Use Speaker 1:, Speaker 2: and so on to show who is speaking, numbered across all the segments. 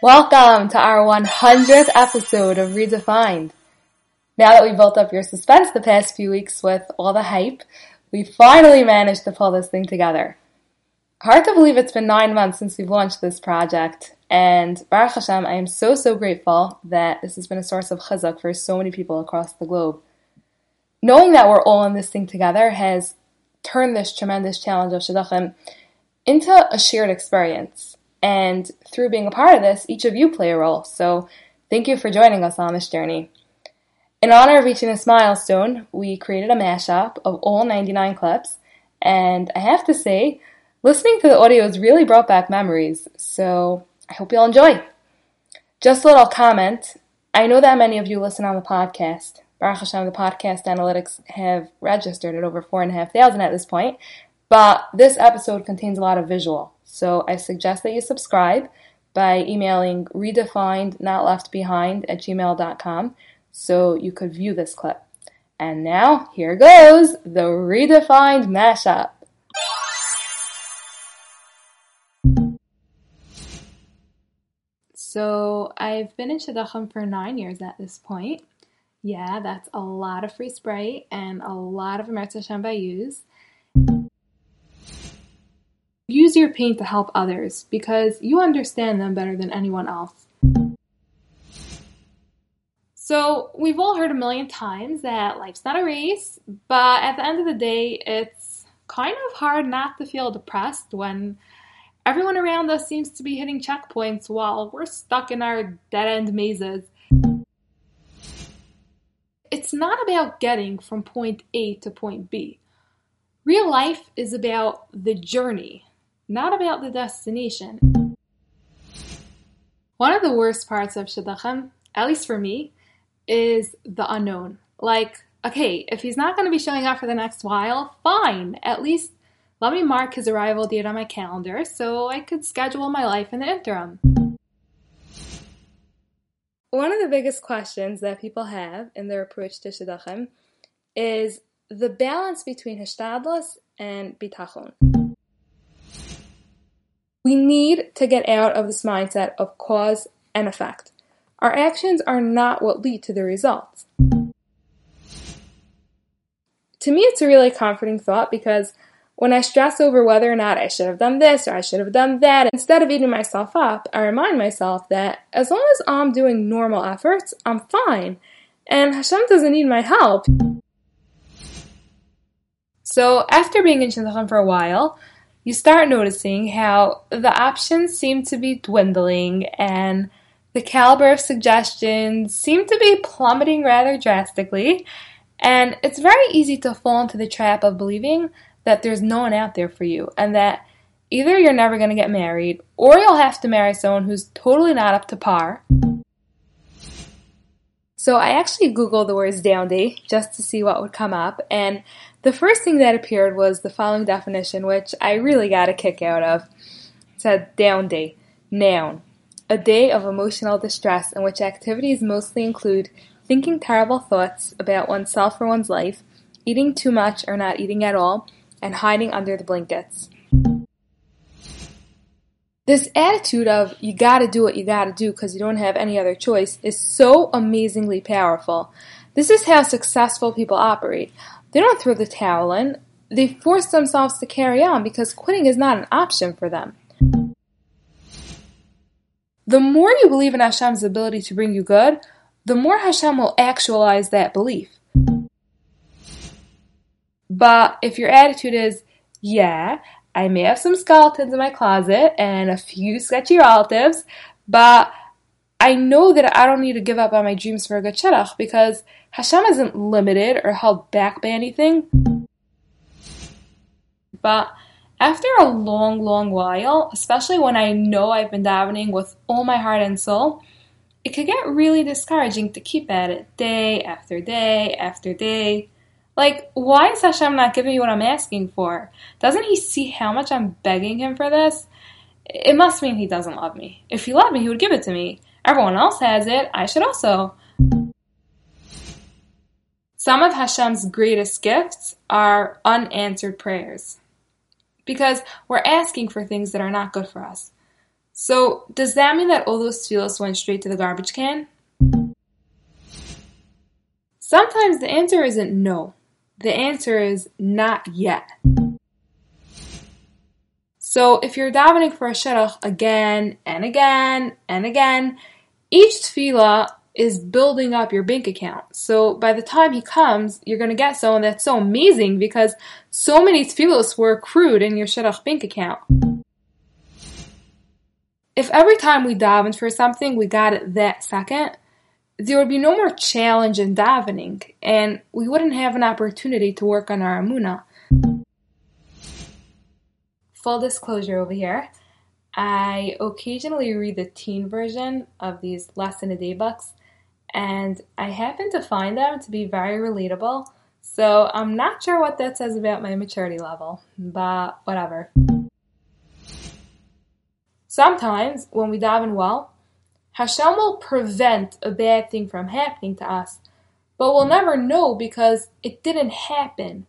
Speaker 1: Welcome to our 100th episode of Redefined. Now that we built up your suspense the past few weeks with all the hype, we finally managed to pull this thing together. Hard to believe it's been nine months since we've launched this project, and Baruch Hashem, I am so, so grateful that this has been a source of chizuk for so many people across the globe. Knowing that we're all in this thing together has turned this tremendous challenge of Shidduchim into a shared experience. And through being a part of this, each of you play a role. So thank you for joining us on this journey. In honor of reaching this milestone, we created a mashup of all 99 clips, and I have to say, listening to the audios really brought back memories, so I hope you'll enjoy. Just a little comment I know that many of you listen on the podcast. Baruch Hashem, the podcast analytics have registered at over 4,500 at this point, but this episode contains a lot of visual, so I suggest that you subscribe by emailing redefined not left behind at gmail.com so you could view this clip. And now, here goes the redefined mashup. So, I've been in Shidduchim for nine years at this point. Yeah, that's a lot of free spray and a lot of Eretz Hashem use. Your pain to help others because you understand them better than anyone else. So, we've all heard a million times that life's not a race, but at the end of the day, it's kind of hard not to feel depressed when everyone around us seems to be hitting checkpoints while we're stuck in our dead end mazes. It's not about getting from point A to point B. Real life is about the journey, not about the destination. One of the worst parts of Shidduchim, at least for me, is the unknown. Like, okay, if he's not going to be showing up for the next while, fine. At least let me mark his arrival date on my calendar so I could schedule my life in the interim. One of the biggest questions that people have in their approach to Shidduchim is the balance between Hishtadlus and Bitachon. We need to get out of this mindset of cause and effect. Our actions are not what lead to the results. To me, it's a really comforting thought because when I stress over whether or not I should have done this or I should have done that, instead of eating myself up, I remind myself that as long as I'm doing normal efforts, I'm fine. And Hashem doesn't need my help. So, after being in Shidduchim for a while, you start noticing how the options seem to be dwindling and the caliber of suggestions seem to be plummeting rather drastically, and it's very easy to fall into the trap of believing that there's no one out there for you and that either you're never going to get married or you'll have to marry someone who's totally not up to par. So I actually googled the words down day just to see what would come up, and the first thing that appeared was the following definition, which I really got a kick out of. It said down day, noun, a day of emotional distress in which activities mostly include thinking terrible thoughts about oneself or one's life, eating too much or not eating at all, and hiding under the blankets. This attitude of you gotta do what you gotta do because you don't have any other choice is so amazingly powerful. This is how successful people operate. They don't throw the towel in, they force themselves to carry on because quitting is not an option for them. The more you believe in Hashem's ability to bring you good, the more Hashem will actualize that belief. But if your attitude is, yeah, I may have some skeletons in my closet and a few sketchy relatives, but I know that I don't need to give up on my dreams for a good because Hashem isn't limited or held back by anything. But after a long, long while, especially when I know I've been davening with all my heart and soul, it could get really discouraging to keep at it day after day after day. Like, why is Hashem not giving me what I'm asking for? Doesn't He see how much I'm begging Him for this? It must mean He doesn't love me. If He loved me, He would give it to me. Everyone else has it, I should also. Some of Hashem's greatest gifts are unanswered prayers because we're asking for things that are not good for us. So, does that mean that all those tefillos went straight to the garbage can? Sometimes the answer isn't no. The answer is not yet. So if you're davening for a shidduch again and again and again, each tefillah is building up your bank account. So by the time he comes, you're going to get someone that's so amazing because so many tefillos were accrued in your shidduch bank account. If every time we davened for something, we got it that second, there would be no more challenge in davening, and we wouldn't have an opportunity to work on our amuna. Full disclosure over here, I occasionally read the teen version of these lesson a day books, and I happen to find them to be very relatable. So I'm not sure what that says about my maturity level, but whatever. Sometimes when we daven well, Hashem will prevent a bad thing from happening to us, but we'll never know because it didn't happen.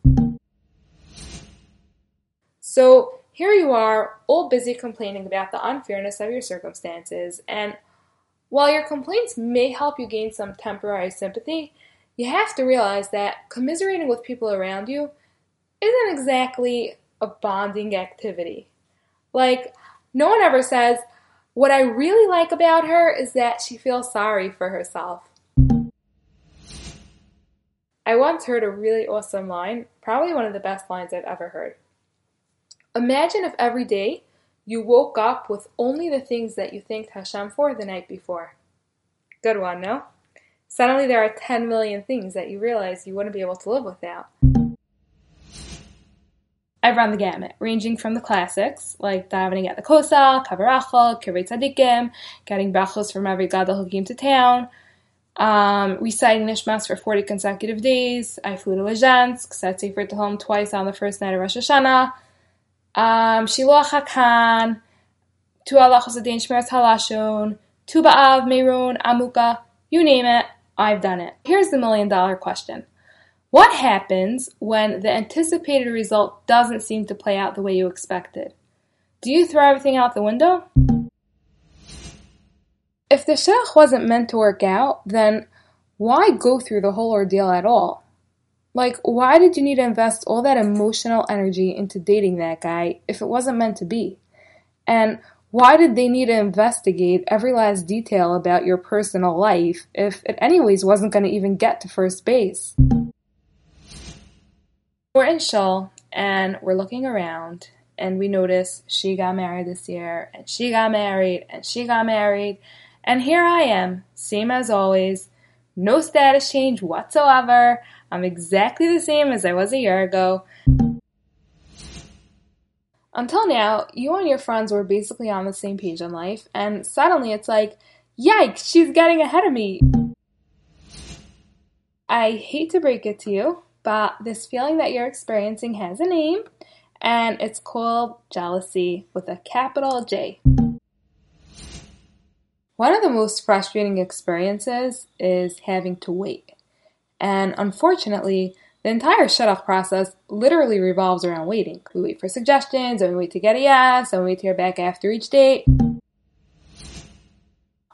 Speaker 1: So here you are, all busy complaining about the unfairness of your circumstances, and while your complaints may help you gain some temporary sympathy, you have to realize that commiserating with people around you isn't exactly a bonding activity. Like, no one ever says, what I really like about her is that she feels sorry for herself. I once heard a really awesome line, probably one of the best lines I've ever heard. Imagine if every day you woke up with only the things that you thanked Hashem for the night before. Good one, no? Suddenly there are 10 million things that you realize you wouldn't be able to live without. I've run the gamut, ranging from the classics, like davening at the Kosel, Kavarachal, Kivrei Tzadikim, getting brachos from every gadol who came to town, um, reciting Nishmas for 40 consecutive days. I flew to Lezhensk, said Sefer home twice on the first night of Rosh Hashanah. Um, Shiluach HaKen, two halachos Adin Shmiras Halashon, Tu B'Av, Meron, Amuka, you name it, I've done it. Here's the million dollar question. What happens when the anticipated result doesn't seem to play out the way you expected? Do you throw everything out the window? If the shidduch wasn't meant to work out, then why go through the whole ordeal at all? Like, why did you need to invest all that emotional energy into dating that guy if it wasn't meant to be? And why did they need to investigate every last detail about your personal life if it anyways wasn't going to even get to first base? We're in Shul and we're looking around and we notice she got married this year and she got married and she got married. And here I am, same as always, no status change whatsoever. I'm exactly the same as I was a year ago. Until now, you and your friends were basically on the same page in life, and suddenly it's like, yikes, she's getting ahead of me. I hate to break it to you, but this feeling that you're experiencing has a name, and it's called jealousy with a capital J. One of the most frustrating experiences is having to wait. And unfortunately, the entire shidduch process literally revolves around waiting. We wait for suggestions, and we wait to get a yes, and we wait to hear back after each date.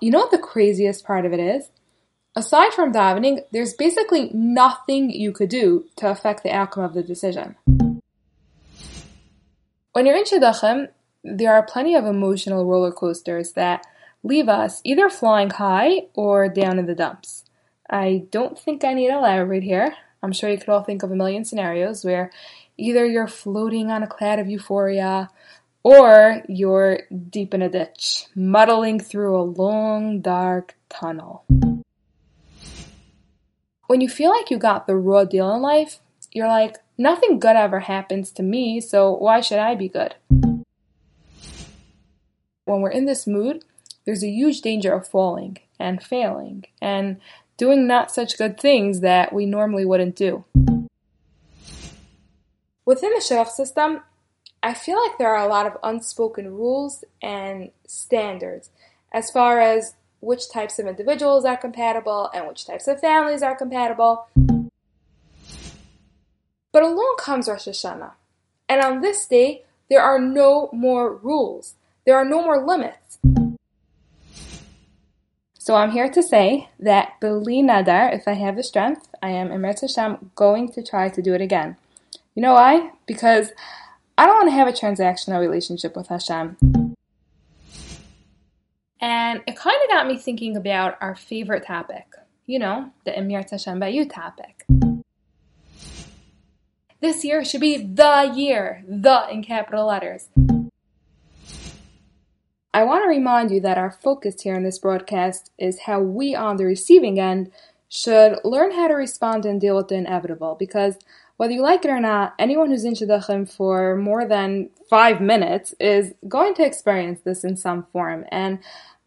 Speaker 1: You know what the craziest part of it is? Aside from davening, there's basically nothing you could do to affect the outcome of the decision. When you're in Shidduchim, there are plenty of emotional roller coasters that leave us either flying high or down in the dumps. I don't think I need to elaborate here. I'm sure you could all think of a million scenarios where either you're floating on a cloud of euphoria or you're deep in a ditch, muddling through a long, dark tunnel. When you feel like you got the raw deal in life, you're like, nothing good ever happens to me, so why should I be good? When we're in this mood, there's a huge danger of falling and failing and doing not such good things that we normally wouldn't do. Within the shidduch system, I feel like there are a lot of unspoken rules and standards as far as which types of individuals are compatible and which types of families are compatible. But along comes Rosh Hashanah, and on this day, there are no more rules. There are no more limits. So I'm here to say that Beli Neder, if I have the strength, I am Emet Hashem going to try to do it again. You know why? Because I don't want to have a transactional relationship with Hashem. And it kind of got me thinking about our favorite topic. You know, the Emir Tashem Bayu topic. This year should be the year, the in capital letters. I want to remind you that our focus here in this broadcast is how we on the receiving end should learn how to respond and deal with the inevitable because whether you like it or not, anyone who's in Shidduchim for more than five minutes is going to experience this in some form. And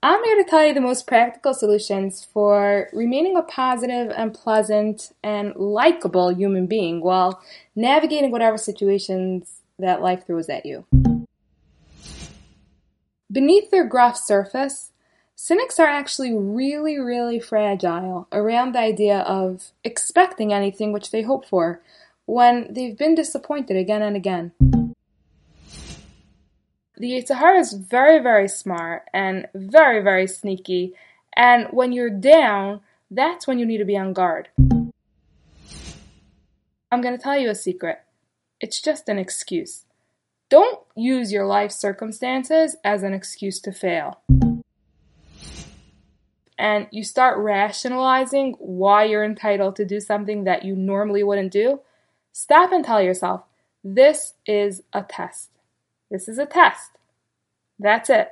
Speaker 1: I'm here to tell you the most practical solutions for remaining a positive and pleasant and likable human being while navigating whatever situations that life throws at you. Beneath their gruff surface, cynics are actually really, really fragile around the idea of expecting anything which they hope for when they've been disappointed again and again. The Yetzer is very, very smart and very, very sneaky. And when you're down, that's when you need to be on guard. I'm going to tell you a secret. It's just an excuse. Don't use your life circumstances as an excuse to fail. And you start rationalizing why you're entitled to do something that you normally wouldn't do. Stop and tell yourself, this is a test. This is a test. That's it.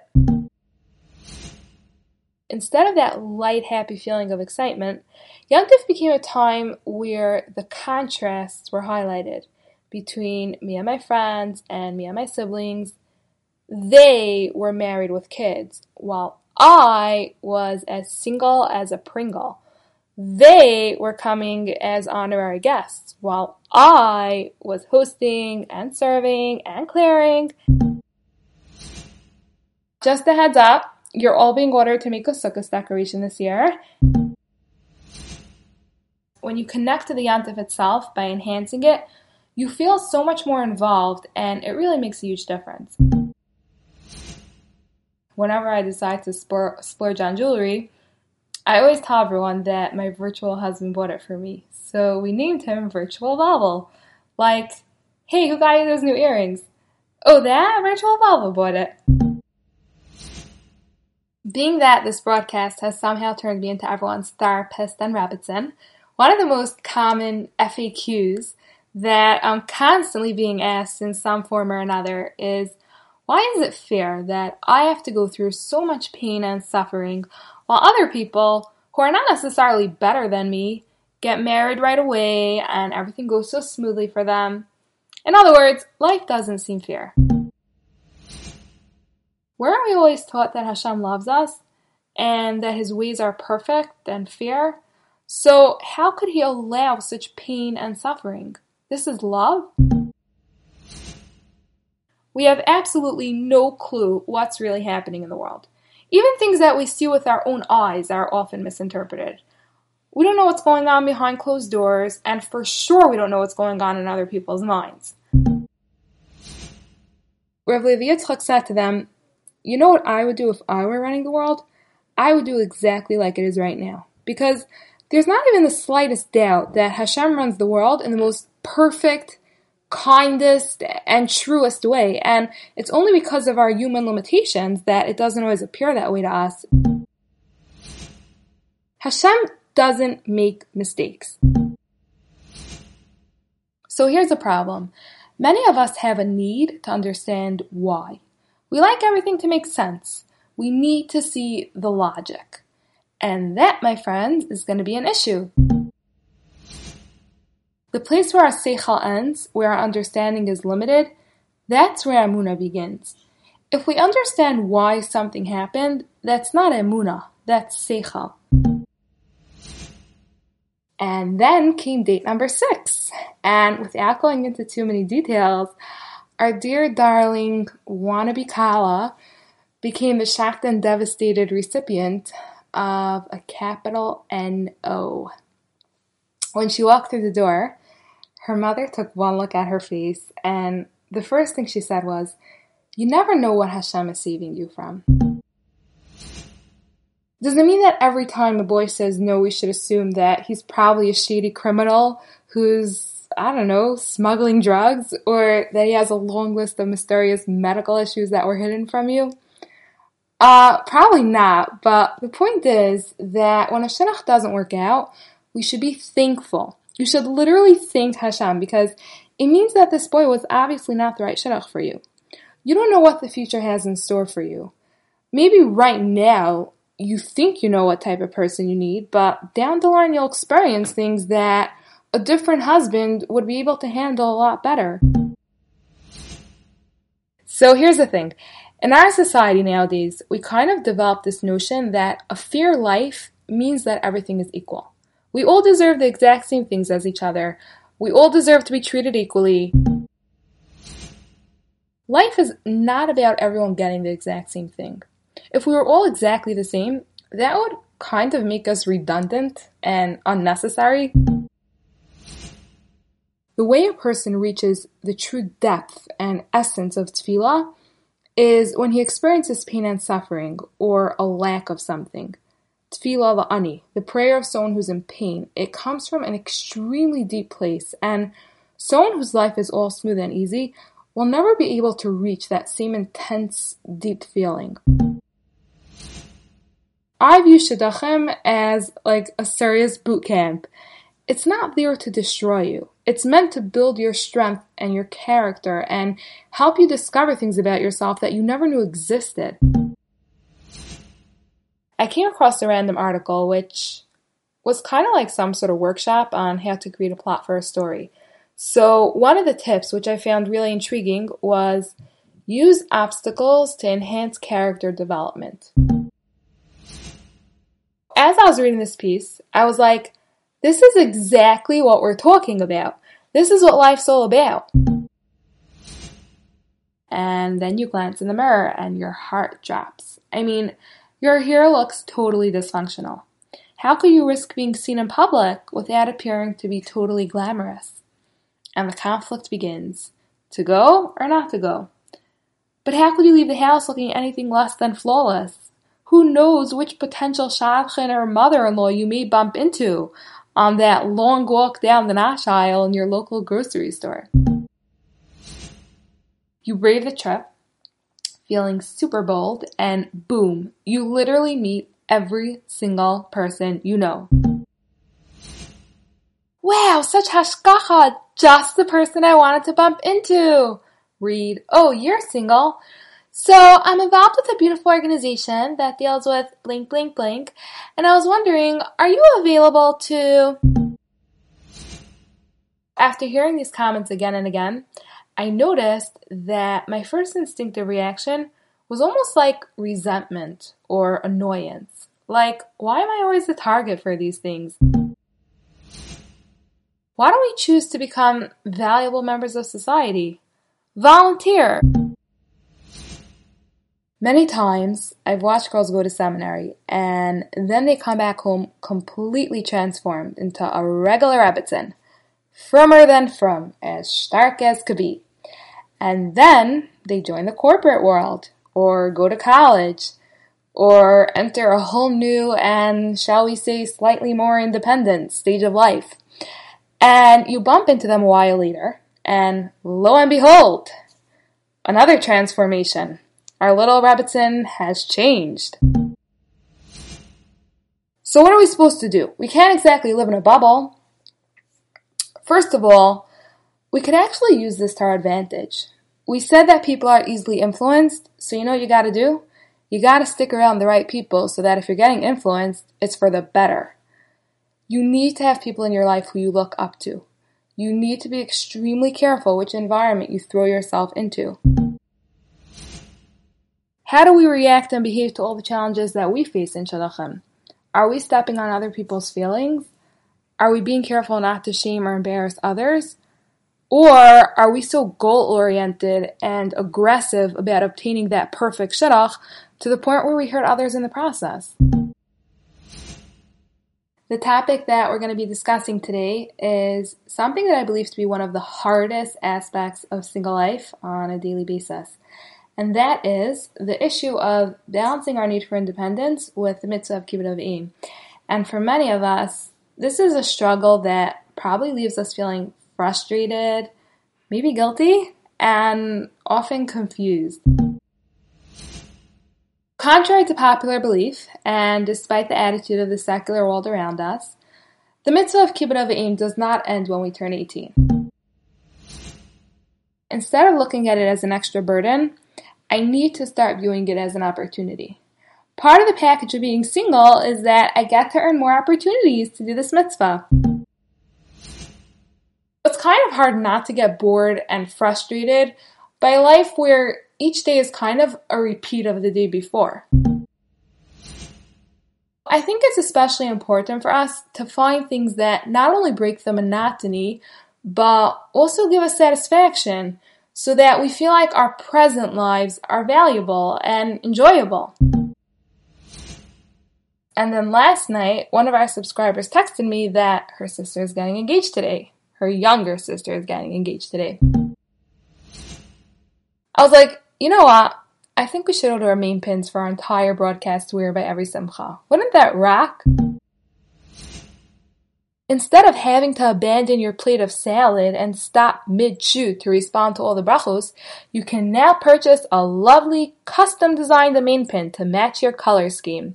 Speaker 1: Instead of that light, happy feeling of excitement, Yontif became a time where the contrasts were highlighted between me and my friends and me and my siblings. They were married with kids, while I was as single as a Pringle. They were coming as honorary guests, while I was hosting and serving and clearing. Just a heads up, you're all being ordered to make a sukkah decoration this year. When you connect to the yantif itself by enhancing it, you feel so much more involved and it really makes a huge difference. Whenever I decide to splurge on jewelry, I always tell everyone that my virtual husband bought it for me. So we named him Virtual Bobble. Like, hey, who got you those new earrings? Oh, that Virtual Bobble bought it. Being that this broadcast has somehow turned me into everyone's therapist and Robertson, one of the most common FAQs that I'm constantly being asked in some form or another is why is it fair that I have to go through so much pain and suffering while other people who are not necessarily better than me get married right away and everything goes so smoothly for them? In other words, life doesn't seem fair. Weren't we always taught that Hashem loves us and that his ways are perfect and fair? So, how could he allow such pain and suffering? This is love? We have absolutely no clue what's really happening in the world. Even things that we see with our own eyes are often misinterpreted. We don't know what's going on behind closed doors, and for sure we don't know what's going on in other people's minds. Levi Yitzchak said to them, You know what I would do if I were running the world? I would do exactly like it is right now. Because there's not even the slightest doubt that Hashem runs the world in the most perfect, kindest, and truest way. And it's only because of our human limitations that it doesn't always appear that way to us. Hashem doesn't make mistakes. So here's the problem. Many of us have a need to understand why. We like everything to make sense. We need to see the logic. And that, my friends, is going to be an issue. The place where our seichel ends, where our understanding is limited, that's where Amuna begins. If we understand why something happened, that's not Amuna, that's seichel. And then came date number six. And without going into too many details, our dear darling wannabe Kala became the shocked and devastated recipient of a capital N O. When she walked through the door, her mother took one look at her face, and the first thing she said was, You never know what Hashem is saving you from. Does it mean that every time a boy says no, we should assume that he's probably a shady criminal who's, I don't know, smuggling drugs, or that he has a long list of mysterious medical issues that were hidden from you? Uh, probably not, but the point is that when a shidduch doesn't work out, we should be thankful. You should literally thank Hashem because it means that this boy was obviously not the right shidduch for you. You don't know what the future has in store for you. Maybe right now you think you know what type of person you need, but down the line you'll experience things that a different husband would be able to handle a lot better. So here's the thing. In our society nowadays, we kind of developed this notion that a fair life means that everything is equal. We all deserve the exact same things as each other. We all deserve to be treated equally. Life is not about everyone getting the exact same thing. If we were all exactly the same, that would kind of make us redundant and unnecessary. The way a person reaches the true depth and essence of tefillah is when he experiences pain and suffering or a lack of something. Tefillah la'ani, the prayer of someone who's in pain, it comes from an extremely deep place, and someone whose life is all smooth and easy will never be able to reach that same intense, deep feeling. I view Shidduchim as like a serious boot camp. It's not there to destroy you. It's meant to build your strength and your character and help you discover things about yourself that you never knew existed. I came across a random article which was kind of like some sort of workshop on how to create a plot for a story. So, one of the tips, which I found really intriguing, was use obstacles to enhance character development. As I was reading this piece, I was like, this is exactly what we're talking about. This is what life's all about. And then you glance in the mirror and your heart drops. I mean, your hair looks totally dysfunctional. How could you risk being seen in public without appearing to be totally glamorous? and the conflict begins. To go or not to go? But how could you leave the house looking anything less than flawless? Who knows which potential shadchan or mother-in-law you may bump into on that long walk down the Nash aisle in your local grocery store. You brave the trip, feeling super bold, and boom, you literally meet every single person you know. Wow, such hashgacha! Just the person I wanted to bump into! Read, oh, you're single. So I'm involved with a beautiful organization that deals with blank, blank, blank, and I was wondering, are you available to... After hearing these comments again and again, I noticed that my first instinctive reaction was almost like resentment or annoyance. Like, why am I always the target for these things? Why don't we choose to become valuable members of society? Volunteer! Many times I've watched girls go to seminary and then they come back home completely transformed into a regular Rebbitzin. Frummer than frum, as stark as could be. And then they join the corporate world, or go to college, or enter a whole new and, shall we say, slightly more independent stage of life. And you bump into them a while later, and lo and behold, another transformation. Our little Rebbitzin has changed. So, what are we supposed to do? We can't exactly live in a bubble. First of all, we could actually use this to our advantage. We said that people are easily influenced, so you know what you gotta do? You gotta stick around the right people so that if you're getting influenced, it's for the better. You need to have people in your life who you look up to. You need to be extremely careful which environment you throw yourself into. How do we react and behave to all the challenges that we face in Shidduchim? Are we stepping on other people's feelings? Are we being careful not to shame or embarrass others? Or are we so goal oriented and aggressive about obtaining that perfect shidduch to the point where we hurt others in the process? The topic that we're going to be discussing today is something that I believe to be one of the hardest aspects of single life on a daily basis, and that is the issue of balancing our need for independence with the mitzvah of kibbud avim. And for many of us, this is a struggle that probably leaves us feeling frustrated, maybe guilty, and often confused. Contrary to popular belief, and despite the attitude of the secular world around us, the mitzvah of kibbud avim does not end when we turn 18. Instead of looking at it as an extra burden, I need to start viewing it as an opportunity. Part of the package of being single is that I get to earn more opportunities to do this mitzvah. It's kind of hard not to get bored and frustrated by a life where each day is kind of a repeat of the day before. I think it's especially important for us to find things that not only break the monotony, but also give us satisfaction so that we feel like our present lives are valuable and enjoyable. And then last night, one of our subscribers texted me that her sister is getting engaged today. Her younger sister is getting engaged today. I was like, you know what? I think we should order our main pins for our entire broadcast wear by every simcha. Wouldn't that rock? Instead of having to abandon your plate of salad and stop mid-chew to respond to all the brachos, you can now purchase a lovely custom designed main pin to match your color scheme.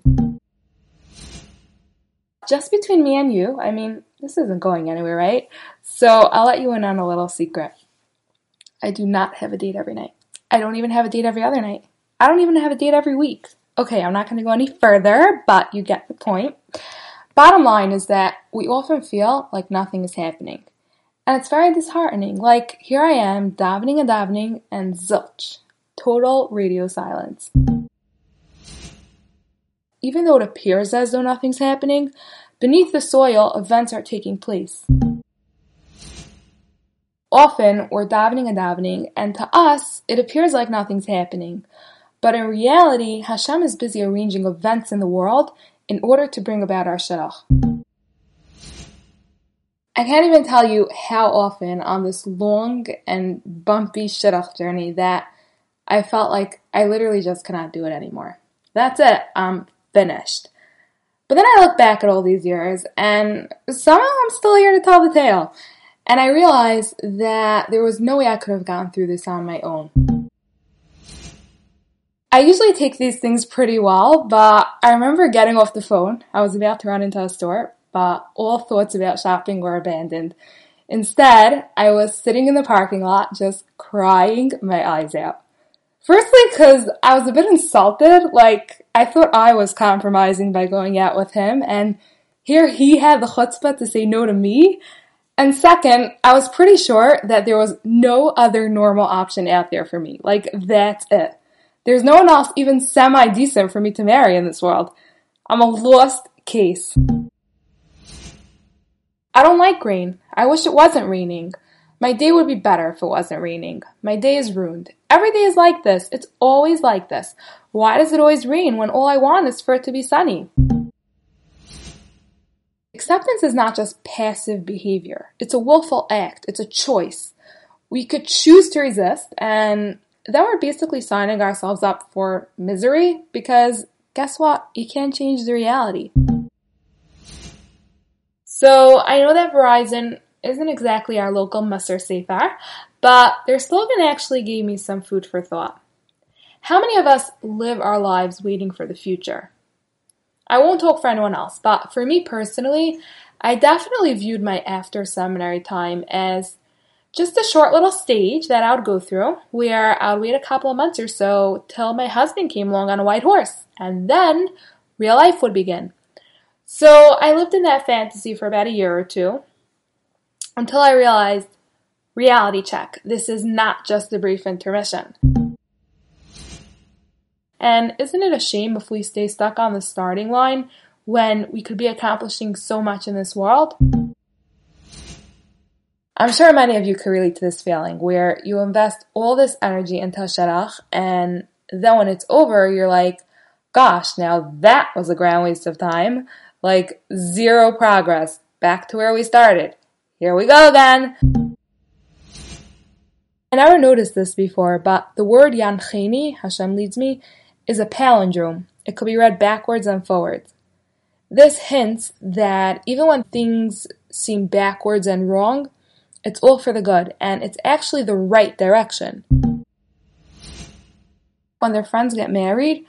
Speaker 1: Just between me and you, I mean, this isn't going anywhere, right? So I'll let you in on a little secret. I do not have a date every night. I don't even have a date every other night. I don't even have a date every week. Okay, I'm not going to go any further, but you get the point. Bottom line is that we often feel like nothing is happening. And it's very disheartening. Like, here I am, davening and davening, and zilch. Total radio silence. Even though it appears as though nothing's happening, beneath the soil, events are taking place. Often, we're davening and davening, and to us, it appears like nothing's happening. But in reality, Hashem is busy arranging events in the world in order to bring about our shidduch. I can't even tell you how often on this long and bumpy shidduch journey that I felt like I literally just cannot do it anymore. That's it. I'm finished. But then I look back at all these years and somehow I'm still here to tell the tale. And I realized that there was no way I could have gone through this on my own. I usually take these things pretty well, but I remember getting off the phone. I was about to run into a store, but all thoughts about shopping were abandoned. Instead, I was sitting in the parking lot just crying my eyes out. Firstly, because I was a bit insulted, like, I thought I was compromising by going out with him, and here he had the chutzpah to say no to me. And second, I was pretty sure that there was no other normal option out there for me. Like, that's it. There's no one else even semi decent for me to marry in this world. I'm a lost case. I don't like rain. I wish it wasn't raining. My day would be better if it wasn't raining. My day is ruined. Every day is like this. It's always like this. Why does it always rain when all I want is for it to be sunny? Acceptance is not just passive behavior. It's a willful act. It's a choice. We could choose to resist and then we're basically signing ourselves up for misery because guess what? You can't change the reality. So I know that Verizon isn't exactly our local Musser Sefer, but their slogan actually gave me some food for thought. How many of us live our lives waiting for the future? I won't talk for anyone else, but for me personally, I definitely viewed my after seminary time as just a short little stage that I would go through where I would wait a couple of months or so till my husband came along on a white horse, and then real life would begin. So I lived in that fantasy for about a year or two until I realized reality check. This is not just a brief intermission. And isn't it a shame if we stay stuck on the starting line when we could be accomplishing so much in this world? I'm sure many of you could relate to this feeling where you invest all this energy into shidduch and then when it's over, you're like, gosh, now that was a grand waste of time. Like zero progress. Back to where we started. Here we go again. I never noticed this before, but the word Yancheni, Hashem leads me, is a palindrome. It could be read backwards and forwards. This hints that even when things seem backwards and wrong, it's all for the good, and it's actually the right direction. When their friends get married,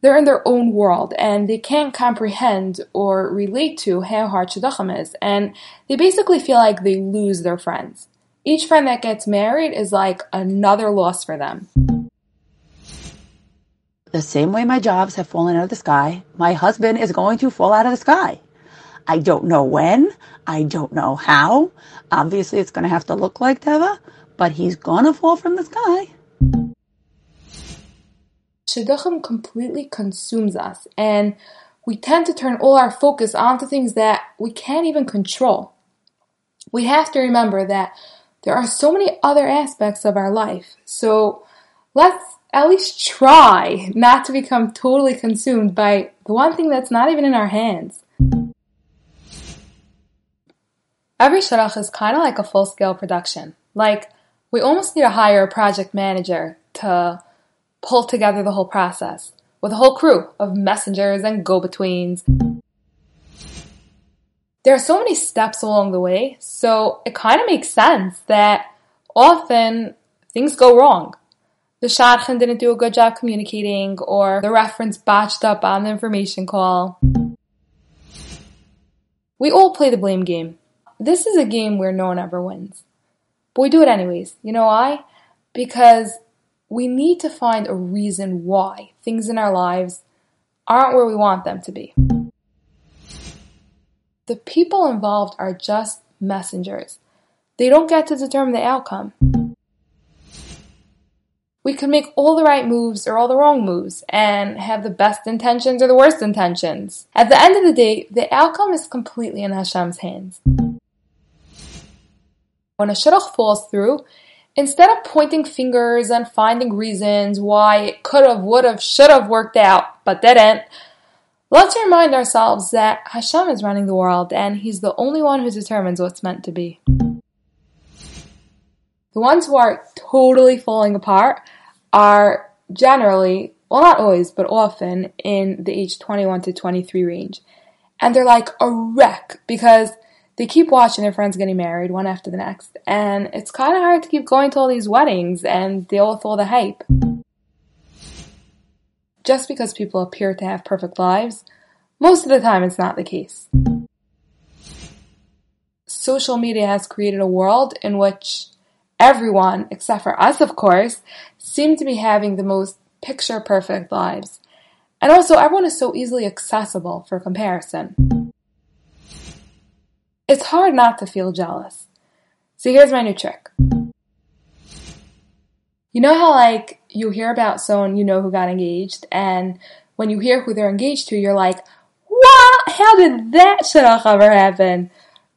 Speaker 1: they're in their own world and they can't comprehend or relate to how hard shidduchim is, and they basically feel like they lose their friends. Each friend that gets married is like another loss for them.
Speaker 2: The same way my jobs have fallen out of the sky, my husband is going to fall out of the sky. I don't know when. I don't know how. Obviously, it's going to have to look like Teva, but he's going to fall from the sky.
Speaker 1: Shidduchim completely consumes us, and we tend to turn all our focus onto things that we can't even control. We have to remember that there are so many other aspects of our life, so let's at least try not to become totally consumed by the one thing that's not even in our hands. Every shidduch is kind of like a full scale production. Like, we almost need to hire a project manager to pull together the whole process with a whole crew of messengers and go betweens. There are so many steps along the way, so it kind of makes sense that often things go wrong. The shadchan didn't do a good job communicating, or the reference botched up on the information call. We all play the blame game. This is a game where no one ever wins. But we do it anyways. You know why? Because we need to find a reason why things in our lives aren't where we want them to be. The people involved are just messengers. They don't get to determine the outcome. We could make all the right moves or all the wrong moves and have the best intentions or the worst intentions. At the end of the day, the outcome is completely in Hashem's hands. When a shidduch falls through, Instead of pointing fingers and finding reasons why it could have, would have, should have worked out, but didn't, let's remind ourselves that Hashem is running the world and He's the only one who determines what's meant to be. The ones who are totally falling apart are generally, well, not always, but often in the age 21 to 23 range. And they're like a wreck because they keep watching their friends getting married one after the next, and it's kind of hard to keep going to all these weddings and deal with all the hype. Just because people appear to have perfect lives, most of the time it's not the case. Social media has created a world in which everyone, except for us of course, seem to be having the most picture perfect lives. And also, everyone is so easily accessible for comparison it's hard not to feel jealous. So here's my new trick. You know how like you hear about someone you know who got engaged and when you hear who they're engaged to, you're like, what? How did that shit ever happen?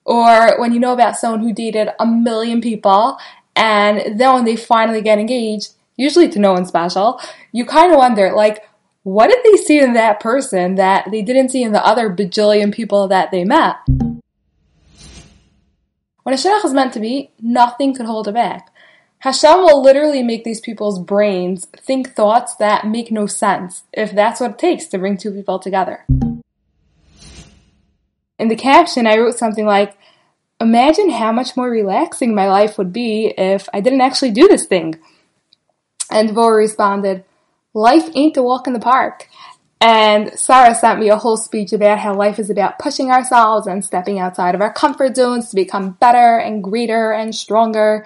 Speaker 1: Or when you know about someone who dated a million people and then when they finally get engaged, usually to no one special, you kind of wonder, like, what did they see in that person that they didn't see in the other bajillion people that they met? When a shidduch is meant to be, nothing could hold it back. Hashem will literally make these people's brains think thoughts that make no sense, if that's what it takes to bring two people together. In the caption, I wrote something like, Imagine how much more relaxing my life would be if I didn't actually do this thing. And Dvorah responded, Life ain't a walk in the park. And Sarah sent me a whole speech about how life is about pushing ourselves and stepping outside of our comfort zones to become better and greater and stronger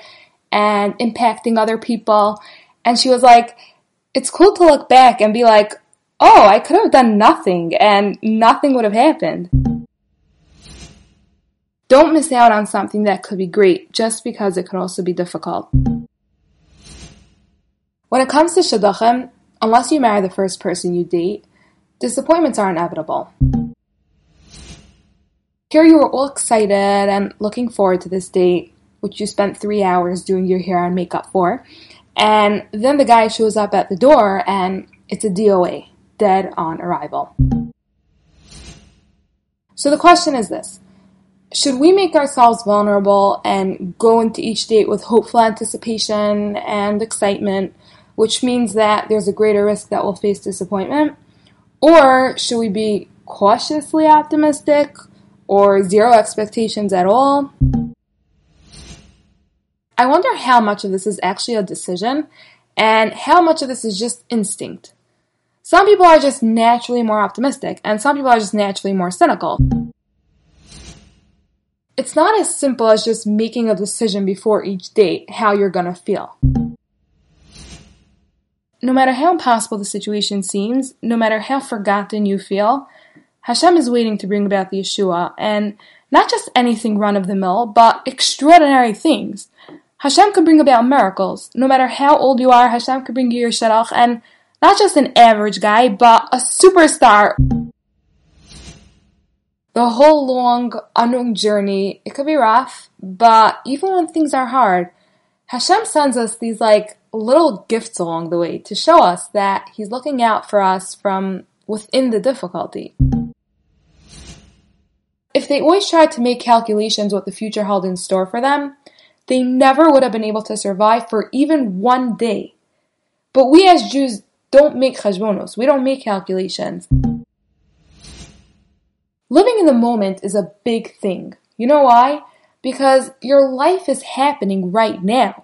Speaker 1: and impacting other people. And she was like, it's cool to look back and be like, oh, I could have done nothing and nothing would have happened. Don't miss out on something that could be great just because it could also be difficult. When it comes to shidduchim, unless you marry the first person you date, Disappointments are inevitable. Here you were all excited and looking forward to this date, which you spent three hours doing your hair and makeup for, and then the guy shows up at the door and it's a DOA, dead on arrival. So the question is this should we make ourselves vulnerable and go into each date with hopeful anticipation and excitement, which means that there's a greater risk that we'll face disappointment? Or should we be cautiously optimistic or zero expectations at all? I wonder how much of this is actually a decision and how much of this is just instinct. Some people are just naturally more optimistic, and some people are just naturally more cynical it's not as simple as just making a decision before each date how you're to feel. No matter how impossible the situation seems, no matter how forgotten you feel, Hashem is waiting to bring about the Yeshua, and not just anything run of the mill, but extraordinary things. Hashem could bring about miracles. No matter how old you are, Hashem could bring you your shidduch, and not just an average guy, but a superstar the whole long, unknown journey, it could be rough, but even when things are hard, Hashem sends us these like little gifts along the way to show us that He's looking out for us from within the difficulty. If they always tried to make calculations what the future held in store for them, they never would have been able to survive for even one day. But we as Jews don't make cheshbonos, we don't make calculations. Living in the moment is a big thing. You know why? Because your life is happening right now.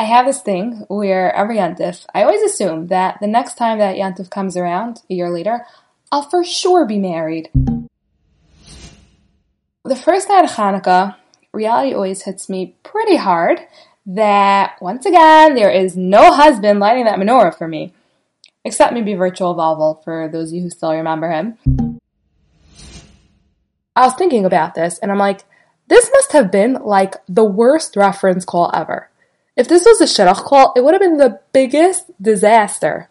Speaker 1: I have this thing where every Yantif, I always assume that the next time that Yantif comes around, a year later, I'll for sure be married. The first night of Hanukkah, reality always hits me pretty hard that once again there is no husband lighting that menorah for me except maybe Virtual Volvo for those of you who still remember him. I was thinking about this and I'm like, this must have been like the worst reference call ever. If this was a shidduch call, it would have been the biggest disaster.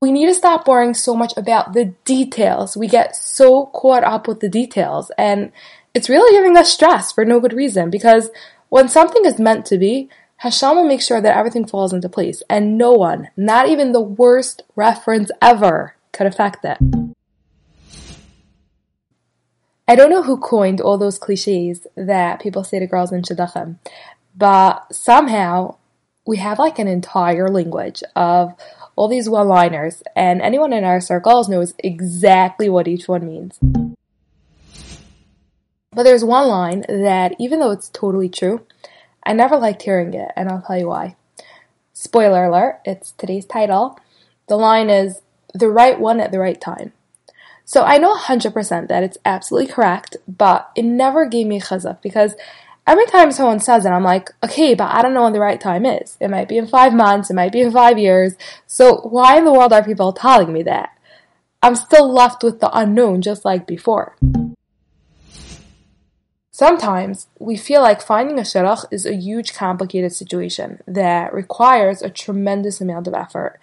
Speaker 1: We need to stop worrying so much about the details. We get so caught up with the details and it's really giving us stress for no good reason because when something is meant to be, Hashem will make sure that everything falls into place, and no one, not even the worst reference ever, could affect it. I don't know who coined all those cliches that people say to girls in Shidduchim, but somehow we have like an entire language of all these one liners, and anyone in our circles knows exactly what each one means. But there's one line that, even though it's totally true, I never liked hearing it, and I'll tell you why. Spoiler alert, it's today's title. The line is the right one at the right time. So I know 100% that it's absolutely correct, but it never gave me chazak because every time someone says it, I'm like, okay, but I don't know when the right time is. It might be in five months, it might be in five years. So why in the world are people telling me that? I'm still left with the unknown just like before. Sometimes we feel like finding a shidduch is a huge complicated situation that requires a tremendous amount of effort,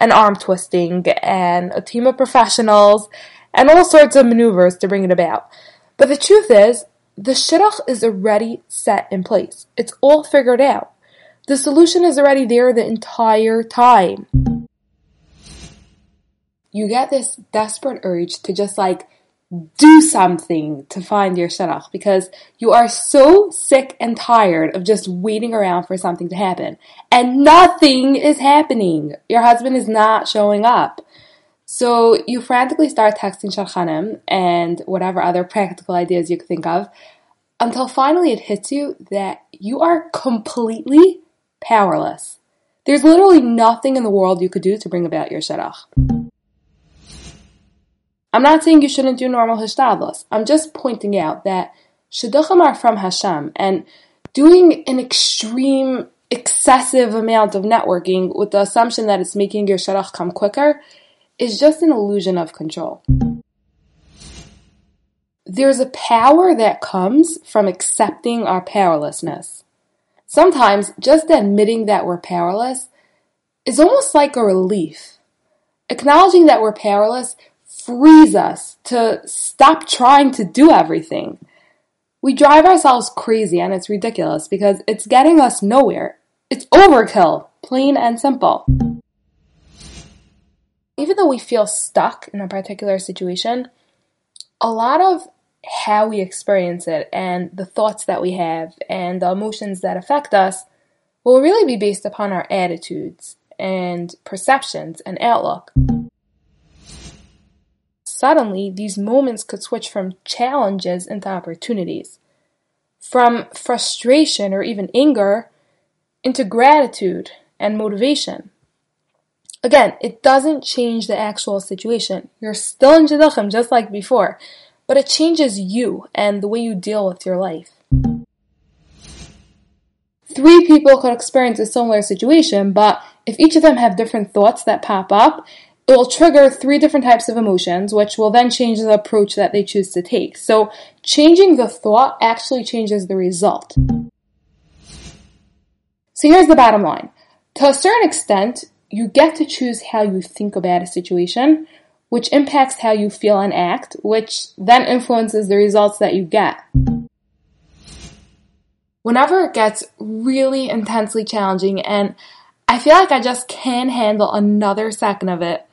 Speaker 1: and arm twisting, and a team of professionals, and all sorts of maneuvers to bring it about. But the truth is, the shidduch is already set in place. It's all figured out. The solution is already there the entire time. You get this desperate urge to just like do something to find your shidduch because you are so sick and tired of just waiting around for something to happen and nothing is happening. Your husband is not showing up. So you frantically start texting shadchanim and whatever other practical ideas you could think of until finally it hits you that you are completely powerless. There's literally nothing in the world you could do to bring about your shidduch. I'm not saying you shouldn't do normal hishtadlus. I'm just pointing out that shidduchim are from Hashem, and doing an extreme, excessive amount of networking with the assumption that it's making your shidduch come quicker is just an illusion of control. There's a power that comes from accepting our powerlessness. Sometimes just admitting that we're powerless is almost like a relief. Acknowledging that we're powerless frees us to stop trying to do everything. We drive ourselves crazy and it's ridiculous because it's getting us nowhere. It's overkill, plain and simple. Even though we feel stuck in a particular situation, a lot of how we experience it and the thoughts that we have and the emotions that affect us will really be based upon our attitudes and perceptions and outlook. Suddenly, these moments could switch from challenges into opportunities, from frustration or even anger into gratitude and motivation. Again, it doesn't change the actual situation. You're still in Shidduchim just like before, but it changes you and the way you deal with your life. Three people could experience a similar situation, but if each of them have different thoughts that pop up, it will trigger three different types of emotions, which will then change the approach that they choose to take. So, changing the thought actually changes the result. So, here's the bottom line to a certain extent, you get to choose how you think about a situation, which impacts how you feel and act, which then influences the results that you get. Whenever it gets really intensely challenging and I feel like I just can't handle another second of it,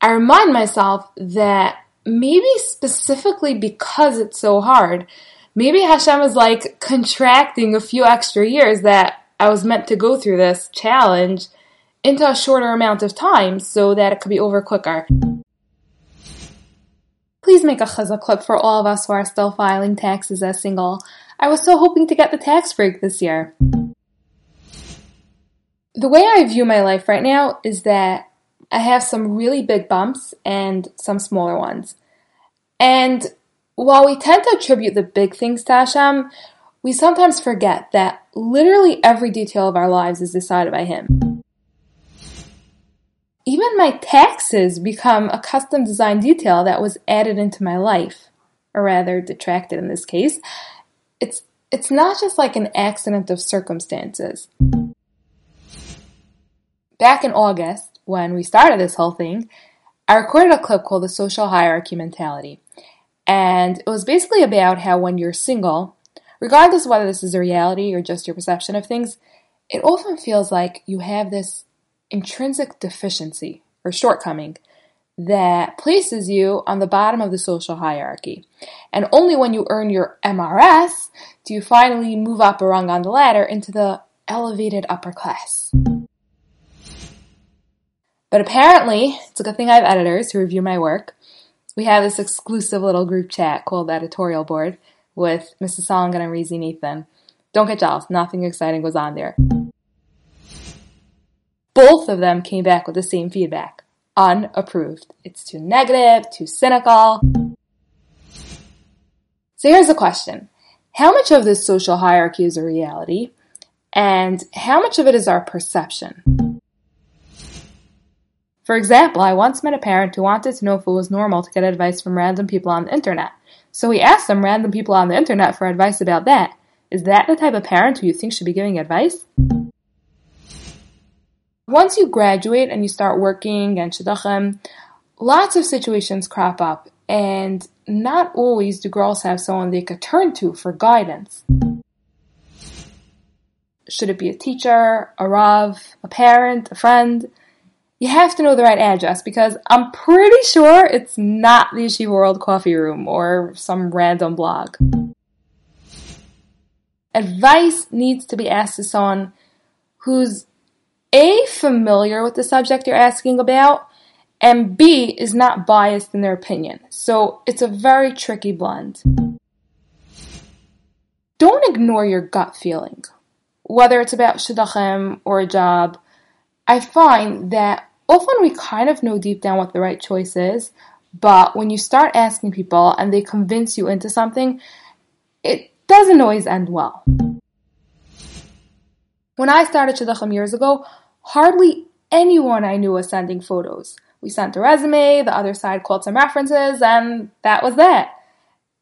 Speaker 1: I remind myself that maybe specifically because it's so hard, maybe Hashem is like contracting a few extra years that I was meant to go through this challenge into a shorter amount of time so that it could be over quicker. Please make a chazak clip for all of us who are still filing taxes as single. I was so hoping to get the tax break this year. The way I view my life right now is that I have some really big bumps and some smaller ones. And while we tend to attribute the big things to Hashem, we sometimes forget that literally every detail of our lives is decided by Him. Even my taxes become a custom designed detail that was added into my life, or rather detracted in this case. It's it's not just like an accident of circumstances. Back in August, when we started this whole thing, I recorded a clip called The Social Hierarchy Mentality. And it was basically about how when you're single, regardless whether this is a reality or just your perception of things, it often feels like you have this intrinsic deficiency or shortcoming that places you on the bottom of the social hierarchy. And only when you earn your MRS do you finally move up a rung on the ladder into the elevated upper class. But apparently, it's a good thing I have editors who review my work. We have this exclusive little group chat called the Editorial Board with Mrs. Solomon and Reezy Nathan. Don't get jealous, nothing exciting was on there both of them came back with the same feedback unapproved. It's too negative, too cynical. So here's the question How much of this social hierarchy is a reality, and how much of it is our perception? For example, I once met a parent who wanted to know if it was normal to get advice from random people on the internet. So he asked some random people on the internet for advice about that. Is that the type of parent who you think should be giving advice? Once you graduate and you start working and shidduchim, lots of situations crop up, and not always do girls have someone they could turn to for guidance. Should it be a teacher, a rav, a parent, a friend? You have to know the right address because I'm pretty sure it's not the Yeshiva World Coffee Room or some random blog. Advice needs to be asked to someone who's a, familiar with the subject you're asking about, and B, is not biased in their opinion. So it's a very tricky blend. Don't ignore your gut feeling. Whether it's about shidduchim or a job, I find that often we kind of know deep down what the right choice is, but when you start asking people and they convince you into something, it doesn't always end well. When I started Shidduchim years ago, hardly anyone I knew was sending photos. We sent a resume, the other side called some references, and that was that.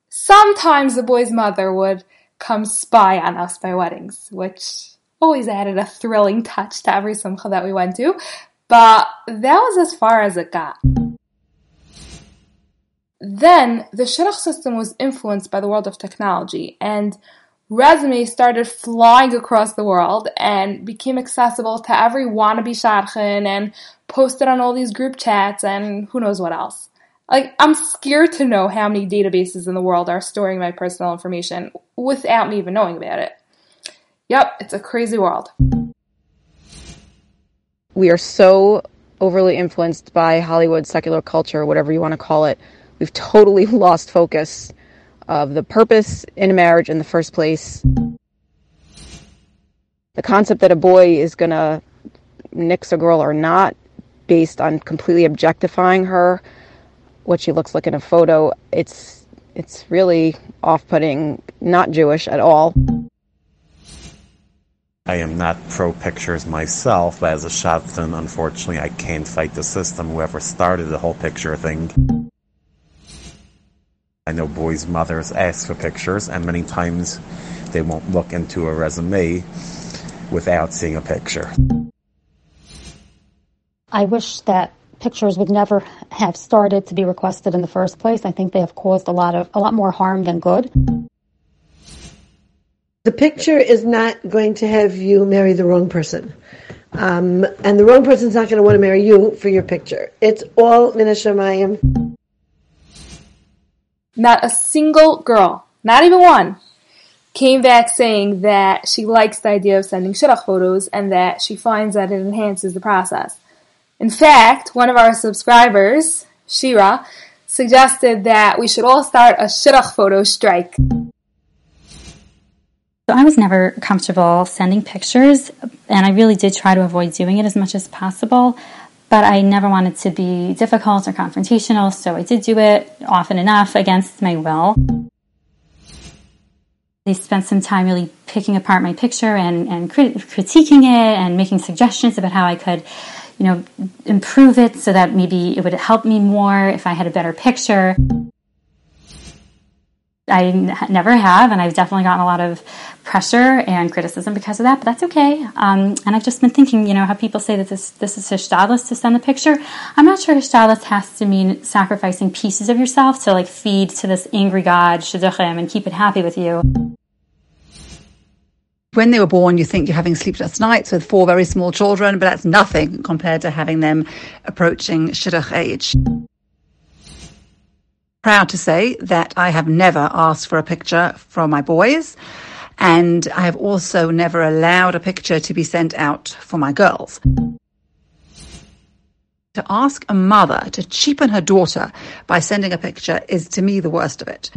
Speaker 1: Sometimes the boy's mother would come spy on us by weddings, which always added a thrilling touch to every simcha that we went to, but that was as far as it got. Then the shidduch system was influenced by the world of technology, and resumes started flying across the world and became accessible to every wannabe shadchan and posted on all these group chats and who knows what else. Like, I'm scared to know how many databases in the world are storing my personal information without me even knowing about it. Yep, it's a crazy world.
Speaker 3: We are so overly influenced by Hollywood secular culture, whatever you want to call it. We've totally lost focus of the purpose in marriage in the first place. The concept that a boy is going to nix a girl or not based on completely objectifying her, what she looks like in a photo, it's it's really off-putting, not Jewish at all.
Speaker 4: I am not pro pictures myself, but as a shadchan, unfortunately, I can't fight the system. Whoever started the whole picture thing. I know boys' mothers ask for pictures, and many times they won't look into a resume without seeing a picture.
Speaker 5: I wish that pictures would never have started to be requested in the first place. I think they have caused a lot of a lot more harm than good.
Speaker 6: The picture is not going to have you marry the wrong person. Um, and the wrong person's not going to want to marry you for your picture. It's all min hashamayim.
Speaker 1: Not a single girl, not even one, came back saying that she likes the idea of sending shidduch photos and that she finds that it enhances the process. In fact, one of our subscribers, Shira, suggested that we should all start a shidduch photo strike.
Speaker 7: So I was never comfortable sending pictures, and I really did try to avoid doing it as much as possible. But I never wanted to be difficult or confrontational, so I did do it often enough against my will. They spent some time really picking apart my picture and, and crit- critiquing it and making suggestions about how I could, you know, improve it so that maybe it would help me more if I had a better picture. I never have, and I've definitely gotten a lot of pressure and criticism because of that, but that's okay. Um, and I've just been thinking, you know, how people say that this this is hishtadlus to send the picture. I'm not sure hishtadlus has to mean sacrificing pieces of yourself to like feed to this angry god shidduchim and keep it happy with you.
Speaker 2: When they were born, you think you're having sleepless nights with four very small children, but that's nothing compared to having them approaching shidduch age proud to say that I have never asked for a picture from my boys. And I have also never allowed a picture to be sent out for my girls. To ask a mother to cheapen her daughter by sending a picture is to me the worst of it.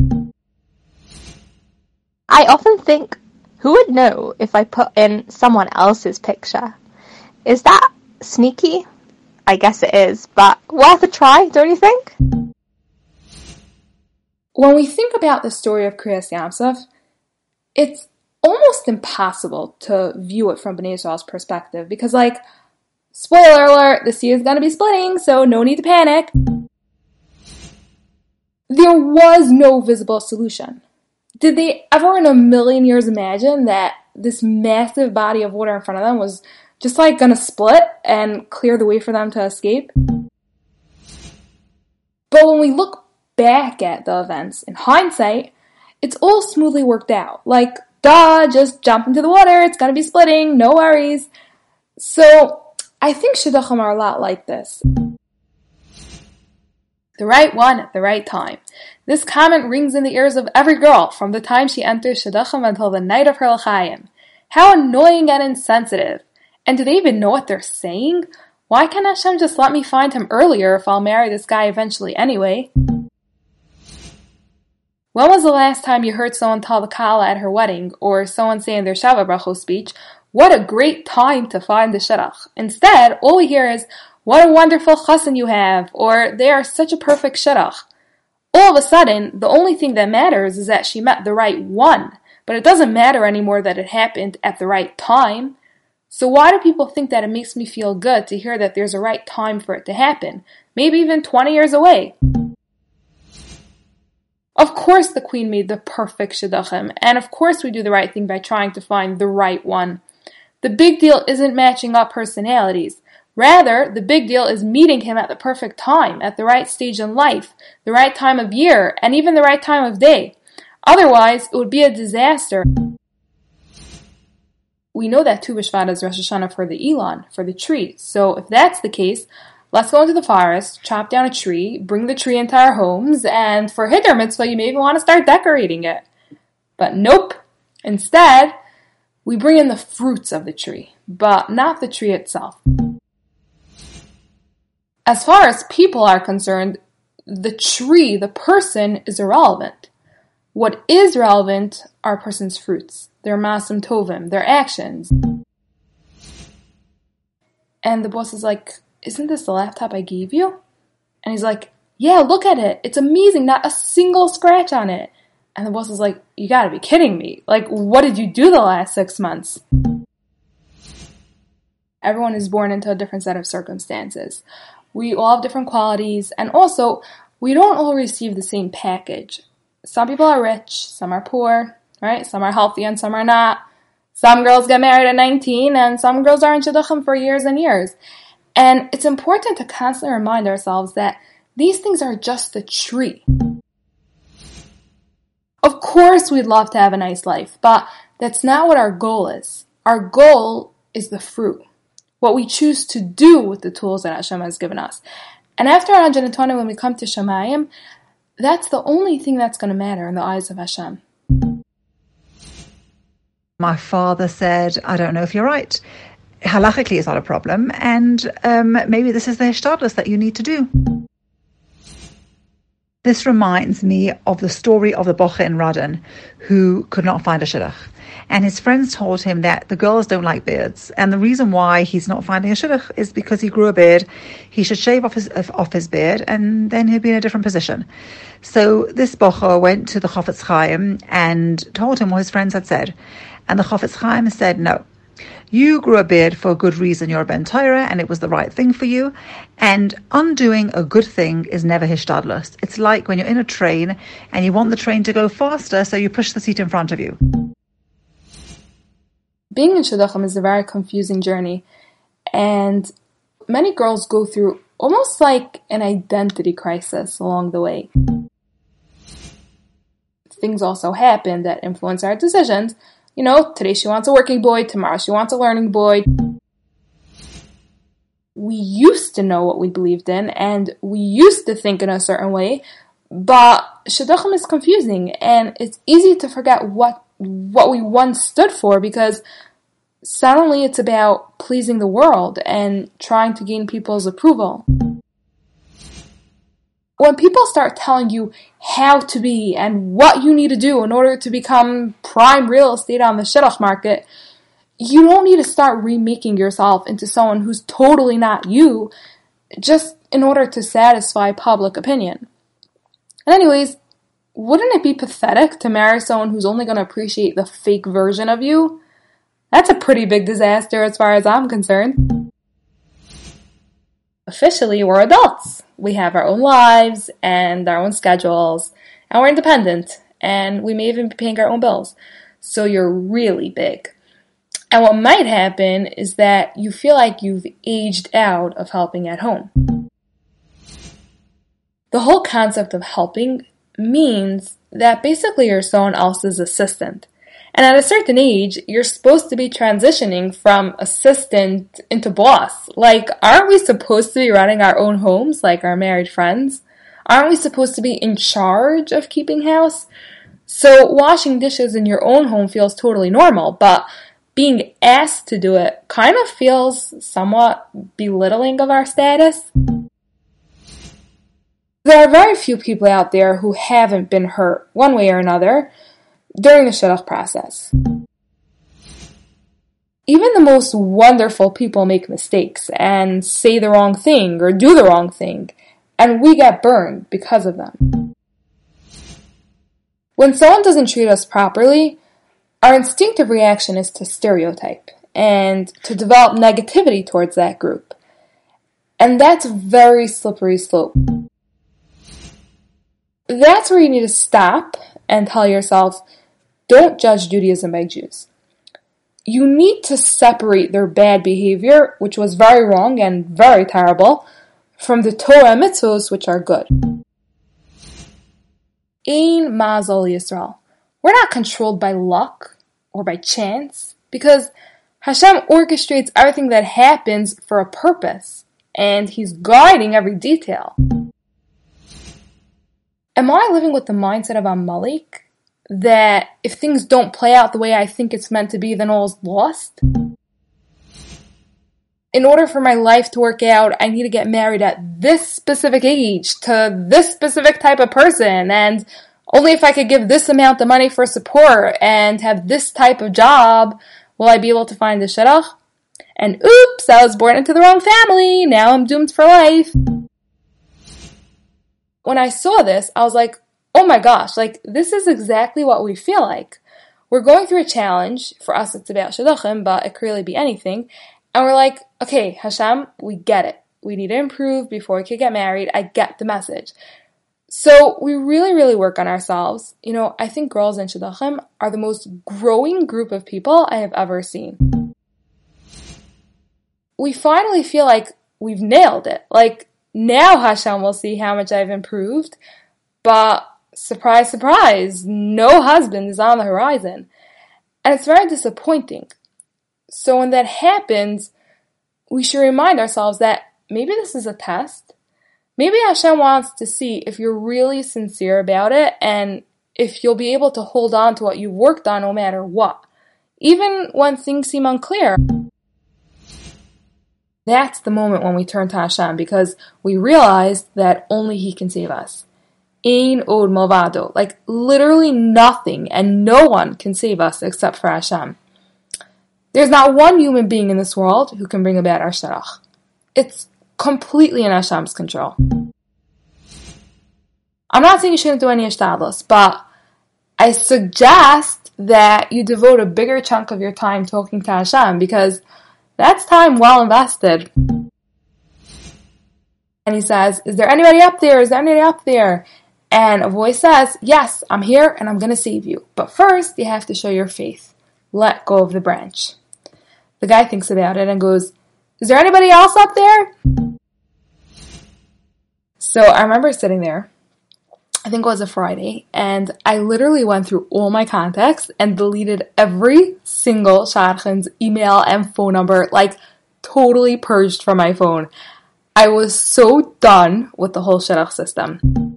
Speaker 8: I often think, who would know if I put in someone else's picture? Is that sneaky? I guess it is, but worth a try, don't you think?
Speaker 1: When we think about the story of Kriyas Yam Suf, it's almost impossible to view it from Bnei Israel's perspective because, like, spoiler alert, the sea is going to be splitting, so no need to panic. There was no visible solution. Did they ever in a million years imagine that this massive body of water in front of them was just like gonna split and clear the way for them to escape? But when we look back at the events in hindsight, it's all smoothly worked out. Like, duh, just jump into the water, it's gonna be splitting, no worries. So, I think shidduchim are a lot like this. The right one at the right time. This comment rings in the ears of every girl from the time she enters shidduchim until the night of her l'chaim. How annoying and insensitive. And do they even know what they're saying? Why can't Hashem just let me find him earlier if I'll marry this guy eventually anyway? When was the last time you heard someone tell the Kala at her wedding, or someone say in their Sheva Brachos speech, what a great time to find the Shidduch? Instead, all we hear is, what a wonderful chassan you have, or they are such a perfect Shidduch. All of a sudden, the only thing that matters is that she met the right one, but it doesn't matter anymore that it happened at the right time. So why do people think that it makes me feel good to hear that there's a right time for it to happen? Maybe even 20 years away. Of course the queen made the perfect shidduchim, and of course we do the right thing by trying to find the right one. The big deal isn't matching up personalities. Rather, the big deal is meeting him at the perfect time, at the right stage in life, the right time of year, and even the right time of day. Otherwise, it would be a disaster. We know that Tu B'Shvat is Rosh Hashanah for the Ilan, for the tree. So if that's the case, let's go into the forest, chop down a tree, bring the tree into our homes, and for Hiddur Mitzvah, you may even want to start decorating it. But nope. Instead, we bring in the fruits of the tree, but not the tree itself. As far as people are concerned, the tree, the person, is irrelevant. What is relevant are a person's fruits, their maasim tovim, their actions. And the boss is like, Isn't this the laptop I gave you? And he's like, Yeah, look at it. It's amazing. Not a single scratch on it. And the boss is like, You gotta be kidding me. Like, what did you do the last six months? Everyone is born into a different set of circumstances. We all have different qualities, and also, we don't all receive the same package. Some people are rich, some are poor, right? Some are healthy and some are not. Some girls get married at 19 and some girls are in shidduchim for years and years. And it's important to constantly remind ourselves that these things are just the tree. Of course, we'd love to have a nice life, but that's not what our goal is. Our goal is the fruit, what we choose to do with the tools that Hashem has given us. And after 120, when we come to Shamayim, that's the only thing that's going to matter in the eyes of Hashem.
Speaker 9: My father said, I don't know if you're right. Halachically, it's not a problem, and um, maybe this is the hishtadlus that you need to do. This reminds me of the story of the bochur in Radin who could not find a shidduch. And his friends told him that the girls don't like beards. And the reason why he's not finding a shidduch is because he grew a beard. He should shave off his, off his beard and then he'd be in a different position. So this bochur went to the Chofetz Chaim and told him what his friends had said. And the Chofetz Chaim said, no, you grew a beard for a good reason. You're a Ben Torah, and it was the right thing for you. And undoing a good thing is never hishtadlus. It's like when you're in a train and you want the train to go faster, so you push the seat in front of you.
Speaker 1: Being in shidduchim is a very confusing journey, and many girls go through almost like an identity crisis along the way. Things also happen that influence our decisions, you know, today she wants a working boy, tomorrow she wants a learning boy. We used to know what we believed in and we used to think in a certain way, but shidduchim is confusing and it's easy to forget what what we once stood for because suddenly it's about pleasing the world and trying to gain people's approval when people start telling you how to be and what you need to do in order to become prime real estate on the shidduch market, you don't need to start remaking yourself into someone who's totally not you just in order to satisfy public opinion. And anyways, wouldn't it be pathetic to marry someone who's only going to appreciate the fake version of you? That's a pretty big disaster as far as I'm concerned. Officially, we're adults we have our own lives and our own schedules, and we're independent, and we may even be paying our own bills. So you're really big. And what might happen is that you feel like you've aged out of helping at home. The whole concept of helping means that basically you're someone else's assistant. And at a certain age, you're supposed to be transitioning from assistant into boss. Like, aren't we supposed to be running our own homes like our married friends? Aren't we supposed to be in charge of keeping house? So, washing dishes in your own home feels totally normal, but being asked to do it kind of feels somewhat belittling of our status. There are very few people out there who haven't been hurt one way or another during the shidduch process. Even the most wonderful people make mistakes and say the wrong thing or do the wrong thing, and we get burned because of them. When someone doesn't treat us properly, our instinctive reaction is to stereotype and to develop negativity towards that group. And that's a very slippery slope. That's where you need to stop and tell yourself, don't judge Judaism by Jews. You need to separate their bad behavior, which was very wrong and very terrible, from the Torah mitzvos, which are good. Ein Mazal Yisrael. We're not controlled by luck or by chance because Hashem orchestrates everything that happens for a purpose. and he's guiding every detail. Am I living with the mindset of a Amalek that if things don't play out the way I think it's meant to be, then all's lost? In order for my life to work out, I need to get married at this specific age to this specific type of person, and only if I could give this amount of money for support and have this type of job will I be able to find the shidduch. And oops, I was born into the wrong family. Now I'm doomed for life. When I saw this, I was like, oh my gosh, like this is exactly what we feel like. We're going through a challenge. For us, it's about shidduchim, but it could really be anything. And we're like, okay, Hashem, we get it. We need to improve before we could get married. I get the message. So we really, really work on ourselves. You know, I think girls in Shidduchim are the most growing group of people I have ever seen. We finally feel like we've nailed it. Like now Hashem will see how much I've improved. But surprise, surprise, no husband is on the horizon. And it's very disappointing. So when that happens, we should remind ourselves that maybe this is a test. Maybe Hashem wants to see if you're really sincere about it and if you'll be able to hold on to what you've worked on no matter what, even when things seem unclear. That's the moment when we turn to Hashem because we realize that only He can save us. Ein od milvado, like literally nothing and no one can save us except for Hashem. There's not one human being in this world who can bring about our shidduch. It's completely in Hashem's control. I'm not saying you shouldn't do any ishtadlus, but I suggest that you devote a bigger chunk of your time talking to Hashem because that's time well invested. And he says, Is there anybody up there? Is there anybody up there? And a voice says, Yes, I'm here and I'm going to save you. But first, you have to show your faith. Let go of the branch. The guy thinks about it and goes, Is there anybody else up there? So I remember sitting there, I think it was a Friday, and I literally went through all my contacts and deleted every single Shadchan's email and phone number, like totally purged from my phone. I was so done with the whole Shidduch system.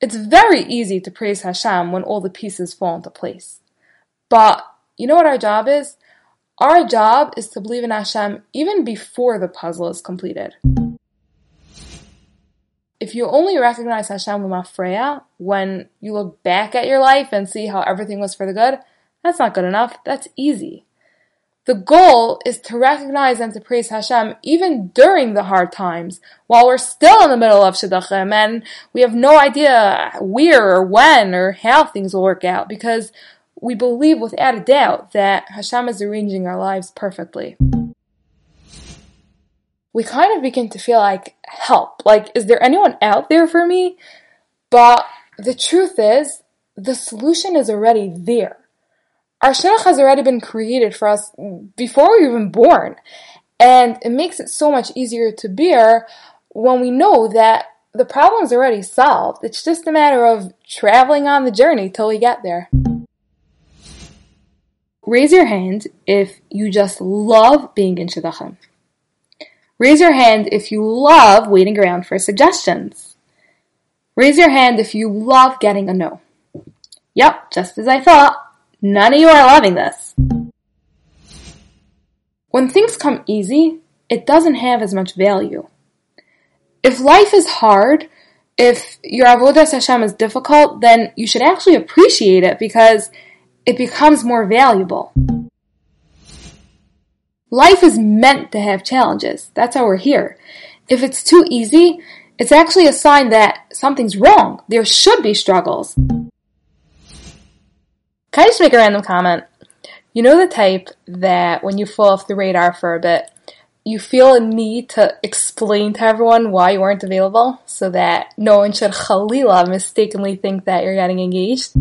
Speaker 1: It's very easy to praise Hashem when all the pieces fall into place. But you know what our job is? Our job is to believe in Hashem even before the puzzle is completed. If you only recognize Hashem Lamafreya when you look back at your life and see how everything was for the good, that's not good enough. That's easy. The goal is to recognize and to praise Hashem even during the hard times, while we're still in the middle of Shidduchim and we have no idea where or when or how things will work out because we believe without a doubt that Hashem is arranging our lives perfectly. We kind of begin to feel like help. Like, is there anyone out there for me? But the truth is, the solution is already there. Our shidduch has already been created for us before we were even born. And it makes it so much easier to bear when we know that the problem is already solved. It's just a matter of traveling on the journey till we get there. Raise your hand if you just love being in Shidduchim. Raise your hand if you love waiting around for suggestions. Raise your hand if you love getting a no. Yep, just as I thought. None of you are loving this. When things come easy, it doesn't have as much value. If life is hard, if your avodas Hashem is difficult, then you should actually appreciate it because it becomes more valuable. Life is meant to have challenges. That's how we're here. If it's too easy, it's actually a sign that something's wrong. There should be struggles. Can I just make a random comment? You know the type that when you fall off the radar for a bit, you feel a need to explain to everyone why you weren't available so that no one should khalila mistakenly think that you're getting engaged?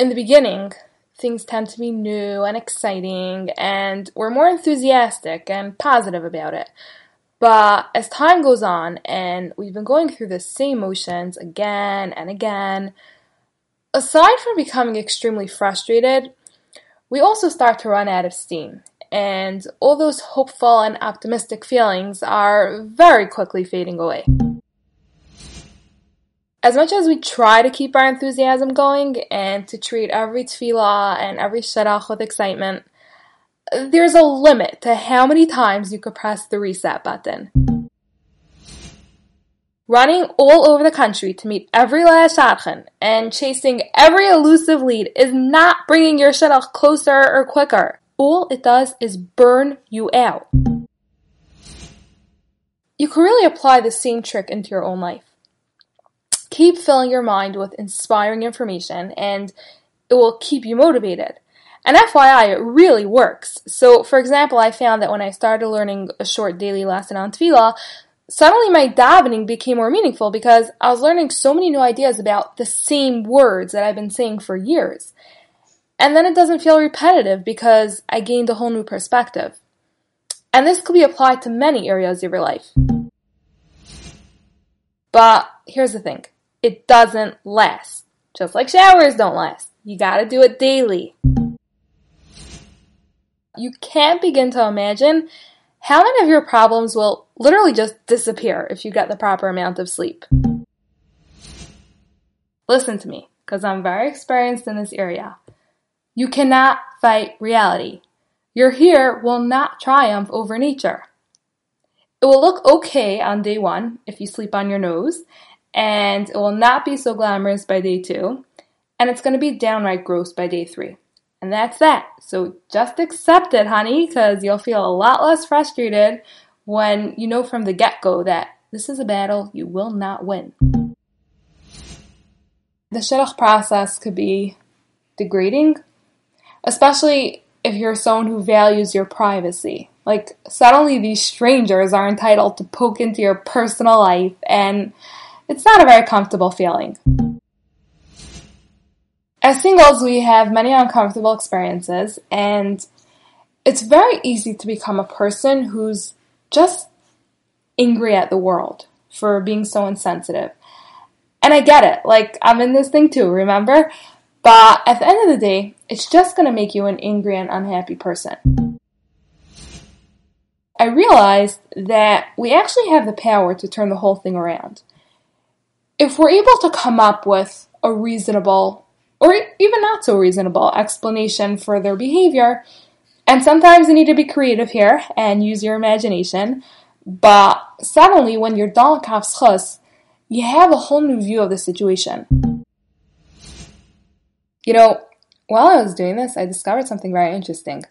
Speaker 1: in the beginning, things tend to be new and exciting, and we're more enthusiastic and positive about it. But as time goes on, and we've been going through the same motions again and again, aside from becoming extremely frustrated, we also start to run out of steam. and all those hopeful and optimistic feelings are very quickly fading away. As much as we try to keep our enthusiasm going and to treat every tefillah and every shadach with excitement, there's a limit to how many times you could press the reset button. Running all over the country to meet every last shadchan and chasing every elusive lead is not bringing your shidduch closer or quicker. All it does is burn you out. You can really apply the same trick into your own life. Keep filling your mind with inspiring information and it will keep you motivated. And FYI, it really works. So, for example, I found that when I started learning a short daily lesson on tefillah, suddenly my davening became more meaningful because I was learning so many new ideas about the same words that I've been saying for years. And then it doesn't feel repetitive because I gained a whole new perspective. And this could be applied to many areas of your life. But here's the thing. It doesn't last. Just like showers don't last. You gotta do it daily. You can't begin to imagine how many of your problems will literally just disappear if you get the proper amount of sleep. Listen to me, because I'm very experienced in this area. You cannot fight reality. Your hair will not triumph over nature. It will look okay on day one if you sleep on your nose, and it will not be so glamorous by day two, and it's going to be downright gross by day three. And that's that. So just accept it, honey, because you'll feel a lot less frustrated when you know from the get go that this is a battle you will not win. The shidduch process could be degrading, especially if you're someone who values your privacy. Like, suddenly these strangers are entitled to poke into your personal life, and it's not a very comfortable feeling. As singles, we have many uncomfortable experiences, and it's very easy to become a person who's just angry at the world for being so insensitive. And I get it, like, I'm in this thing too, remember? But at the end of the day, it's just gonna make you an angry and unhappy person. I realized that we actually have the power to turn the whole thing around. If we're able to come up with a reasonable or even not so reasonable explanation for their behavior. And sometimes you need to be creative here and use your imagination. But suddenly, when you're done with you have a whole new view of the situation. You know, while I was doing this, I discovered something very interesting.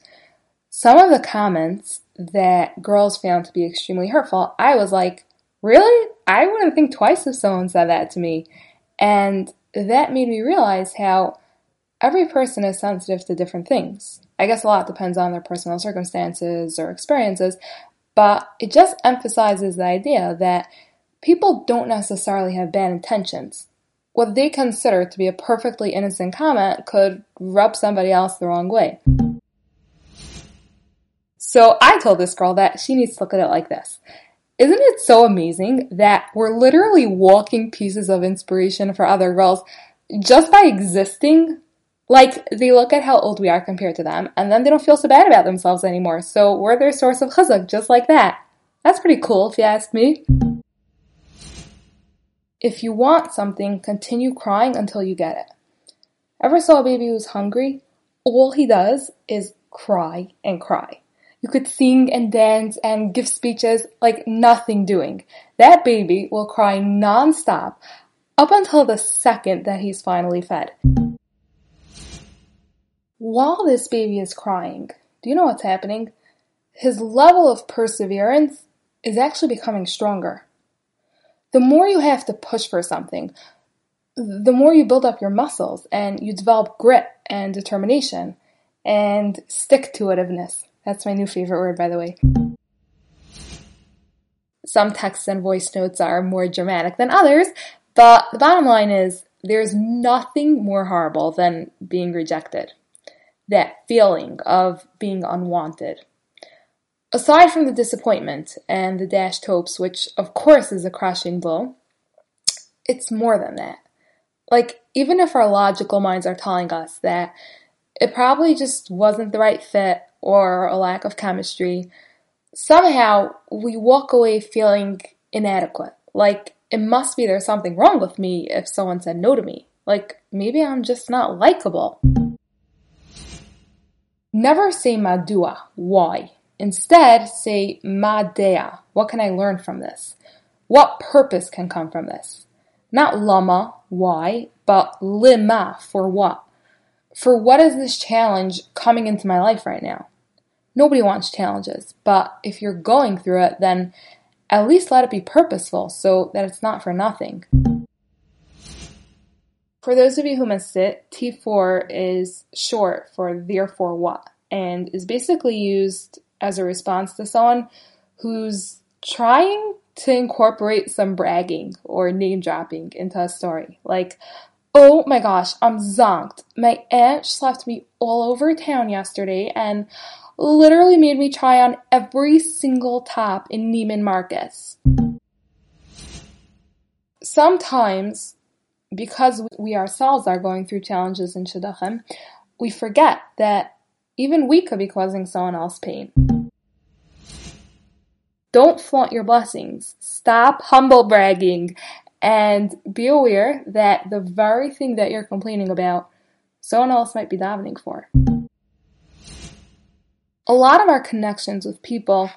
Speaker 1: Some of the comments that girls found to be extremely hurtful, I was like, really? I wouldn't think twice if someone said that to me. And that made me realize how every person is sensitive to different things. I guess a lot depends on their personal circumstances or experiences, but it just emphasizes the idea that people don't necessarily have bad intentions. What they consider to be a perfectly innocent comment could rub somebody else the wrong way. So I told this girl that she needs to look at it like this. Isn't it so amazing that we're literally walking pieces of inspiration for other girls just by existing? Like, they look at how old we are compared to them, and then they don't feel so bad about themselves anymore. So we're their source of chizuk, just like that. That's pretty cool, if you ask me. If you want something, continue crying until you get it. Ever saw a baby who's hungry? All he does is cry and cry. You could sing and dance and give speeches like nothing doing. That baby will cry nonstop up until the second that he's finally fed. While this baby is crying, do you know what's happening? His level of perseverance is actually becoming stronger. The more you have to push for something, the more you build up your muscles and you develop grit and determination and stick to itiveness. That's my new favorite word, by the way. Some texts and voice notes are more dramatic than others, but the bottom line is there's nothing more horrible than being rejected. That feeling of being unwanted. Aside from the disappointment and the dashed hopes, which of course is a crushing blow, it's more than that. Like, even if our logical minds are telling us that it probably just wasn't the right fit, or a lack of chemistry, somehow we walk away feeling inadequate. Like it must be there's something wrong with me if someone said no to me. Like maybe I'm just not likable. Never say madua, why. Instead, say madea, what can I learn from this? What purpose can come from this? Not lama, why, but lima, for what? For what is this challenge coming into my life right now? Nobody wants challenges, but if you're going through it, then at least let it be purposeful so that it's not for nothing. For those of you who missed it, T4 is short for therefore what and is basically used as a response to someone who's trying to incorporate some bragging or name dropping into a story. Like, oh my gosh, I'm zonked. My aunt slapped me all over town yesterday and literally made me try on every single top in Neiman Marcus. Sometimes, because we ourselves are going through challenges in Shidduchim, we forget that even we could be causing someone else pain. Don't flaunt your blessings. Stop humble bragging and be aware that the very thing that you're complaining about, someone else might be davening for. A lot of our connections with people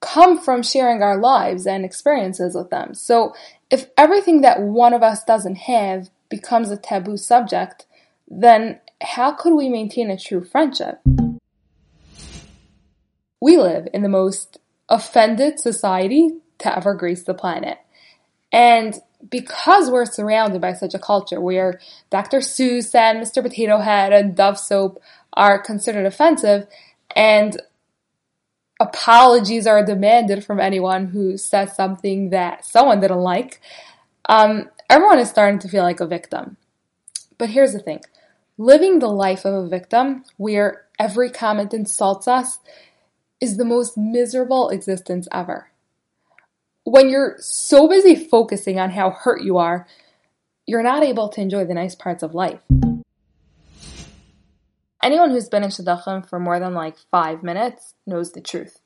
Speaker 1: come from sharing our lives and experiences with them. So if everything that one of us doesn't have becomes a taboo subject, then how could we maintain a true friendship? We live in the most offended society to ever grace the planet. And because we're surrounded by such a culture where Dr. Seuss and Mr. Potato Head and Dove soap are considered offensive, and apologies are demanded from anyone who says something that someone didn't like, um, everyone is starting to feel like a victim. But here's the thing living the life of a victim, where every comment insults us, is the most miserable existence ever. When you're so busy focusing on how hurt you are, you're not able to enjoy the nice parts of life. Anyone who's been in Shidduchim for more than like five minutes knows the truth.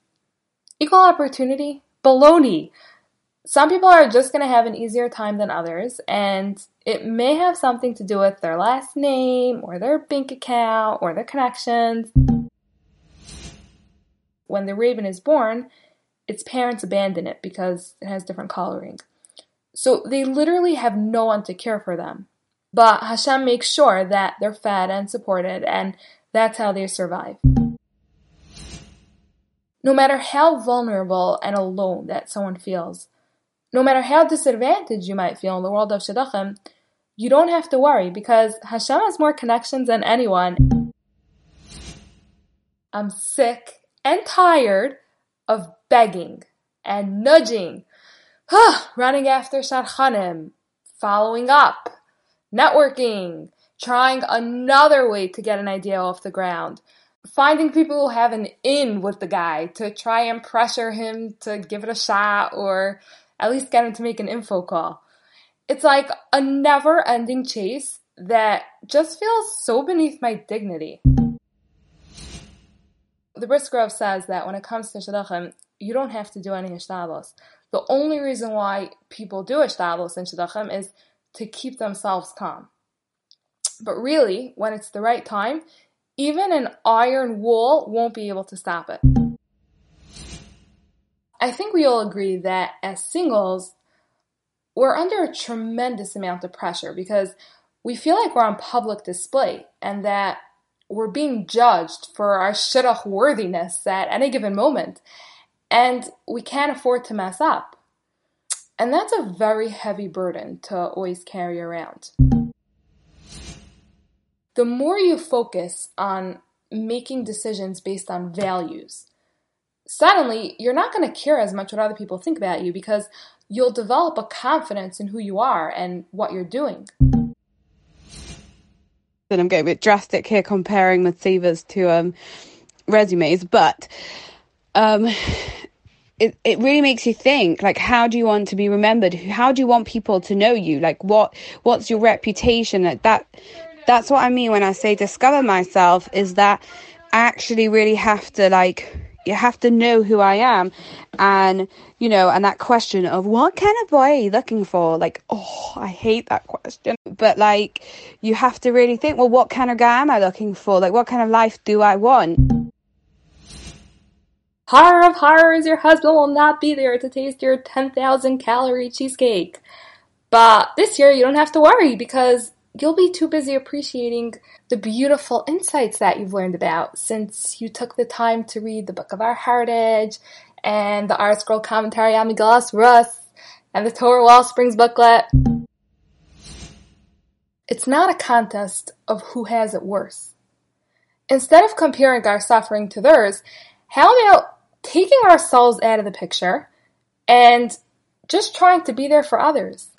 Speaker 1: Equal opportunity? Baloney! Some people are just going to have an easier time than others, and it may have something to do with their last name, or their bank account, or their connections when the raven is born, its parents abandon it because it has different coloring. So they literally have no one to care for them. But Hashem makes sure that they're fed and supported, and that's how they survive. No matter how vulnerable and alone that someone feels, no matter how disadvantaged you might feel in the world of Shidduchim, you don't have to worry because Hashem has more connections than anyone. I'm sick and tired of begging and nudging, running after shadchanim, following up, networking, trying another way to get an idea off the ground, finding people who have an in with the guy to try and pressure him to give it a shot or at least get him to make an info call. It's like a never ending chase that just feels so beneath my dignity the Brisker says that when it comes to Shidduchim, you don't have to do any Hishtadlus. The only reason why people do Hishtadlus in Shidduchim is to keep themselves calm. But really, when it's the right time, even an iron wall won't be able to stop it. I think we all agree that as singles, we're under a tremendous amount of pressure because we feel like we're on public display and that we're being judged for our shidduch worthiness at any given moment, and we can't afford to mess up. And that's a very heavy burden to always carry around. The more you focus on making decisions based on values, suddenly you're not going to care as much what other people think about you because you'll develop a confidence in who you are and what you're doing
Speaker 10: and I'm getting a bit drastic here comparing Matsivas to um, resumes, but um, it it really makes you think. Like, how do you want to be remembered? How do you want people to know you? Like, what what's your reputation? Like that. That's what I mean when I say discover myself. Is that i actually really have to like you have to know who I am. And you know and that question of what kind of boy are you looking for? Like oh I hate that question. But like you have to really think well what kind of guy am I looking for? Like what kind of life do I want?
Speaker 1: Horror of horrors, your husband will not be there to taste your 10,000 calorie cheesecake. But this year you don't have to worry because you'll be too busy appreciating the beautiful insights that you've learned about since you took the time to read the Book of Our Heritage and the ArtScroll commentary on Megillas Ruth and the Torah Wellsprings booklet. It's not a contest of who has it worse. Instead of comparing our suffering to theirs, how about taking ourselves out of the picture and just trying to be there for others.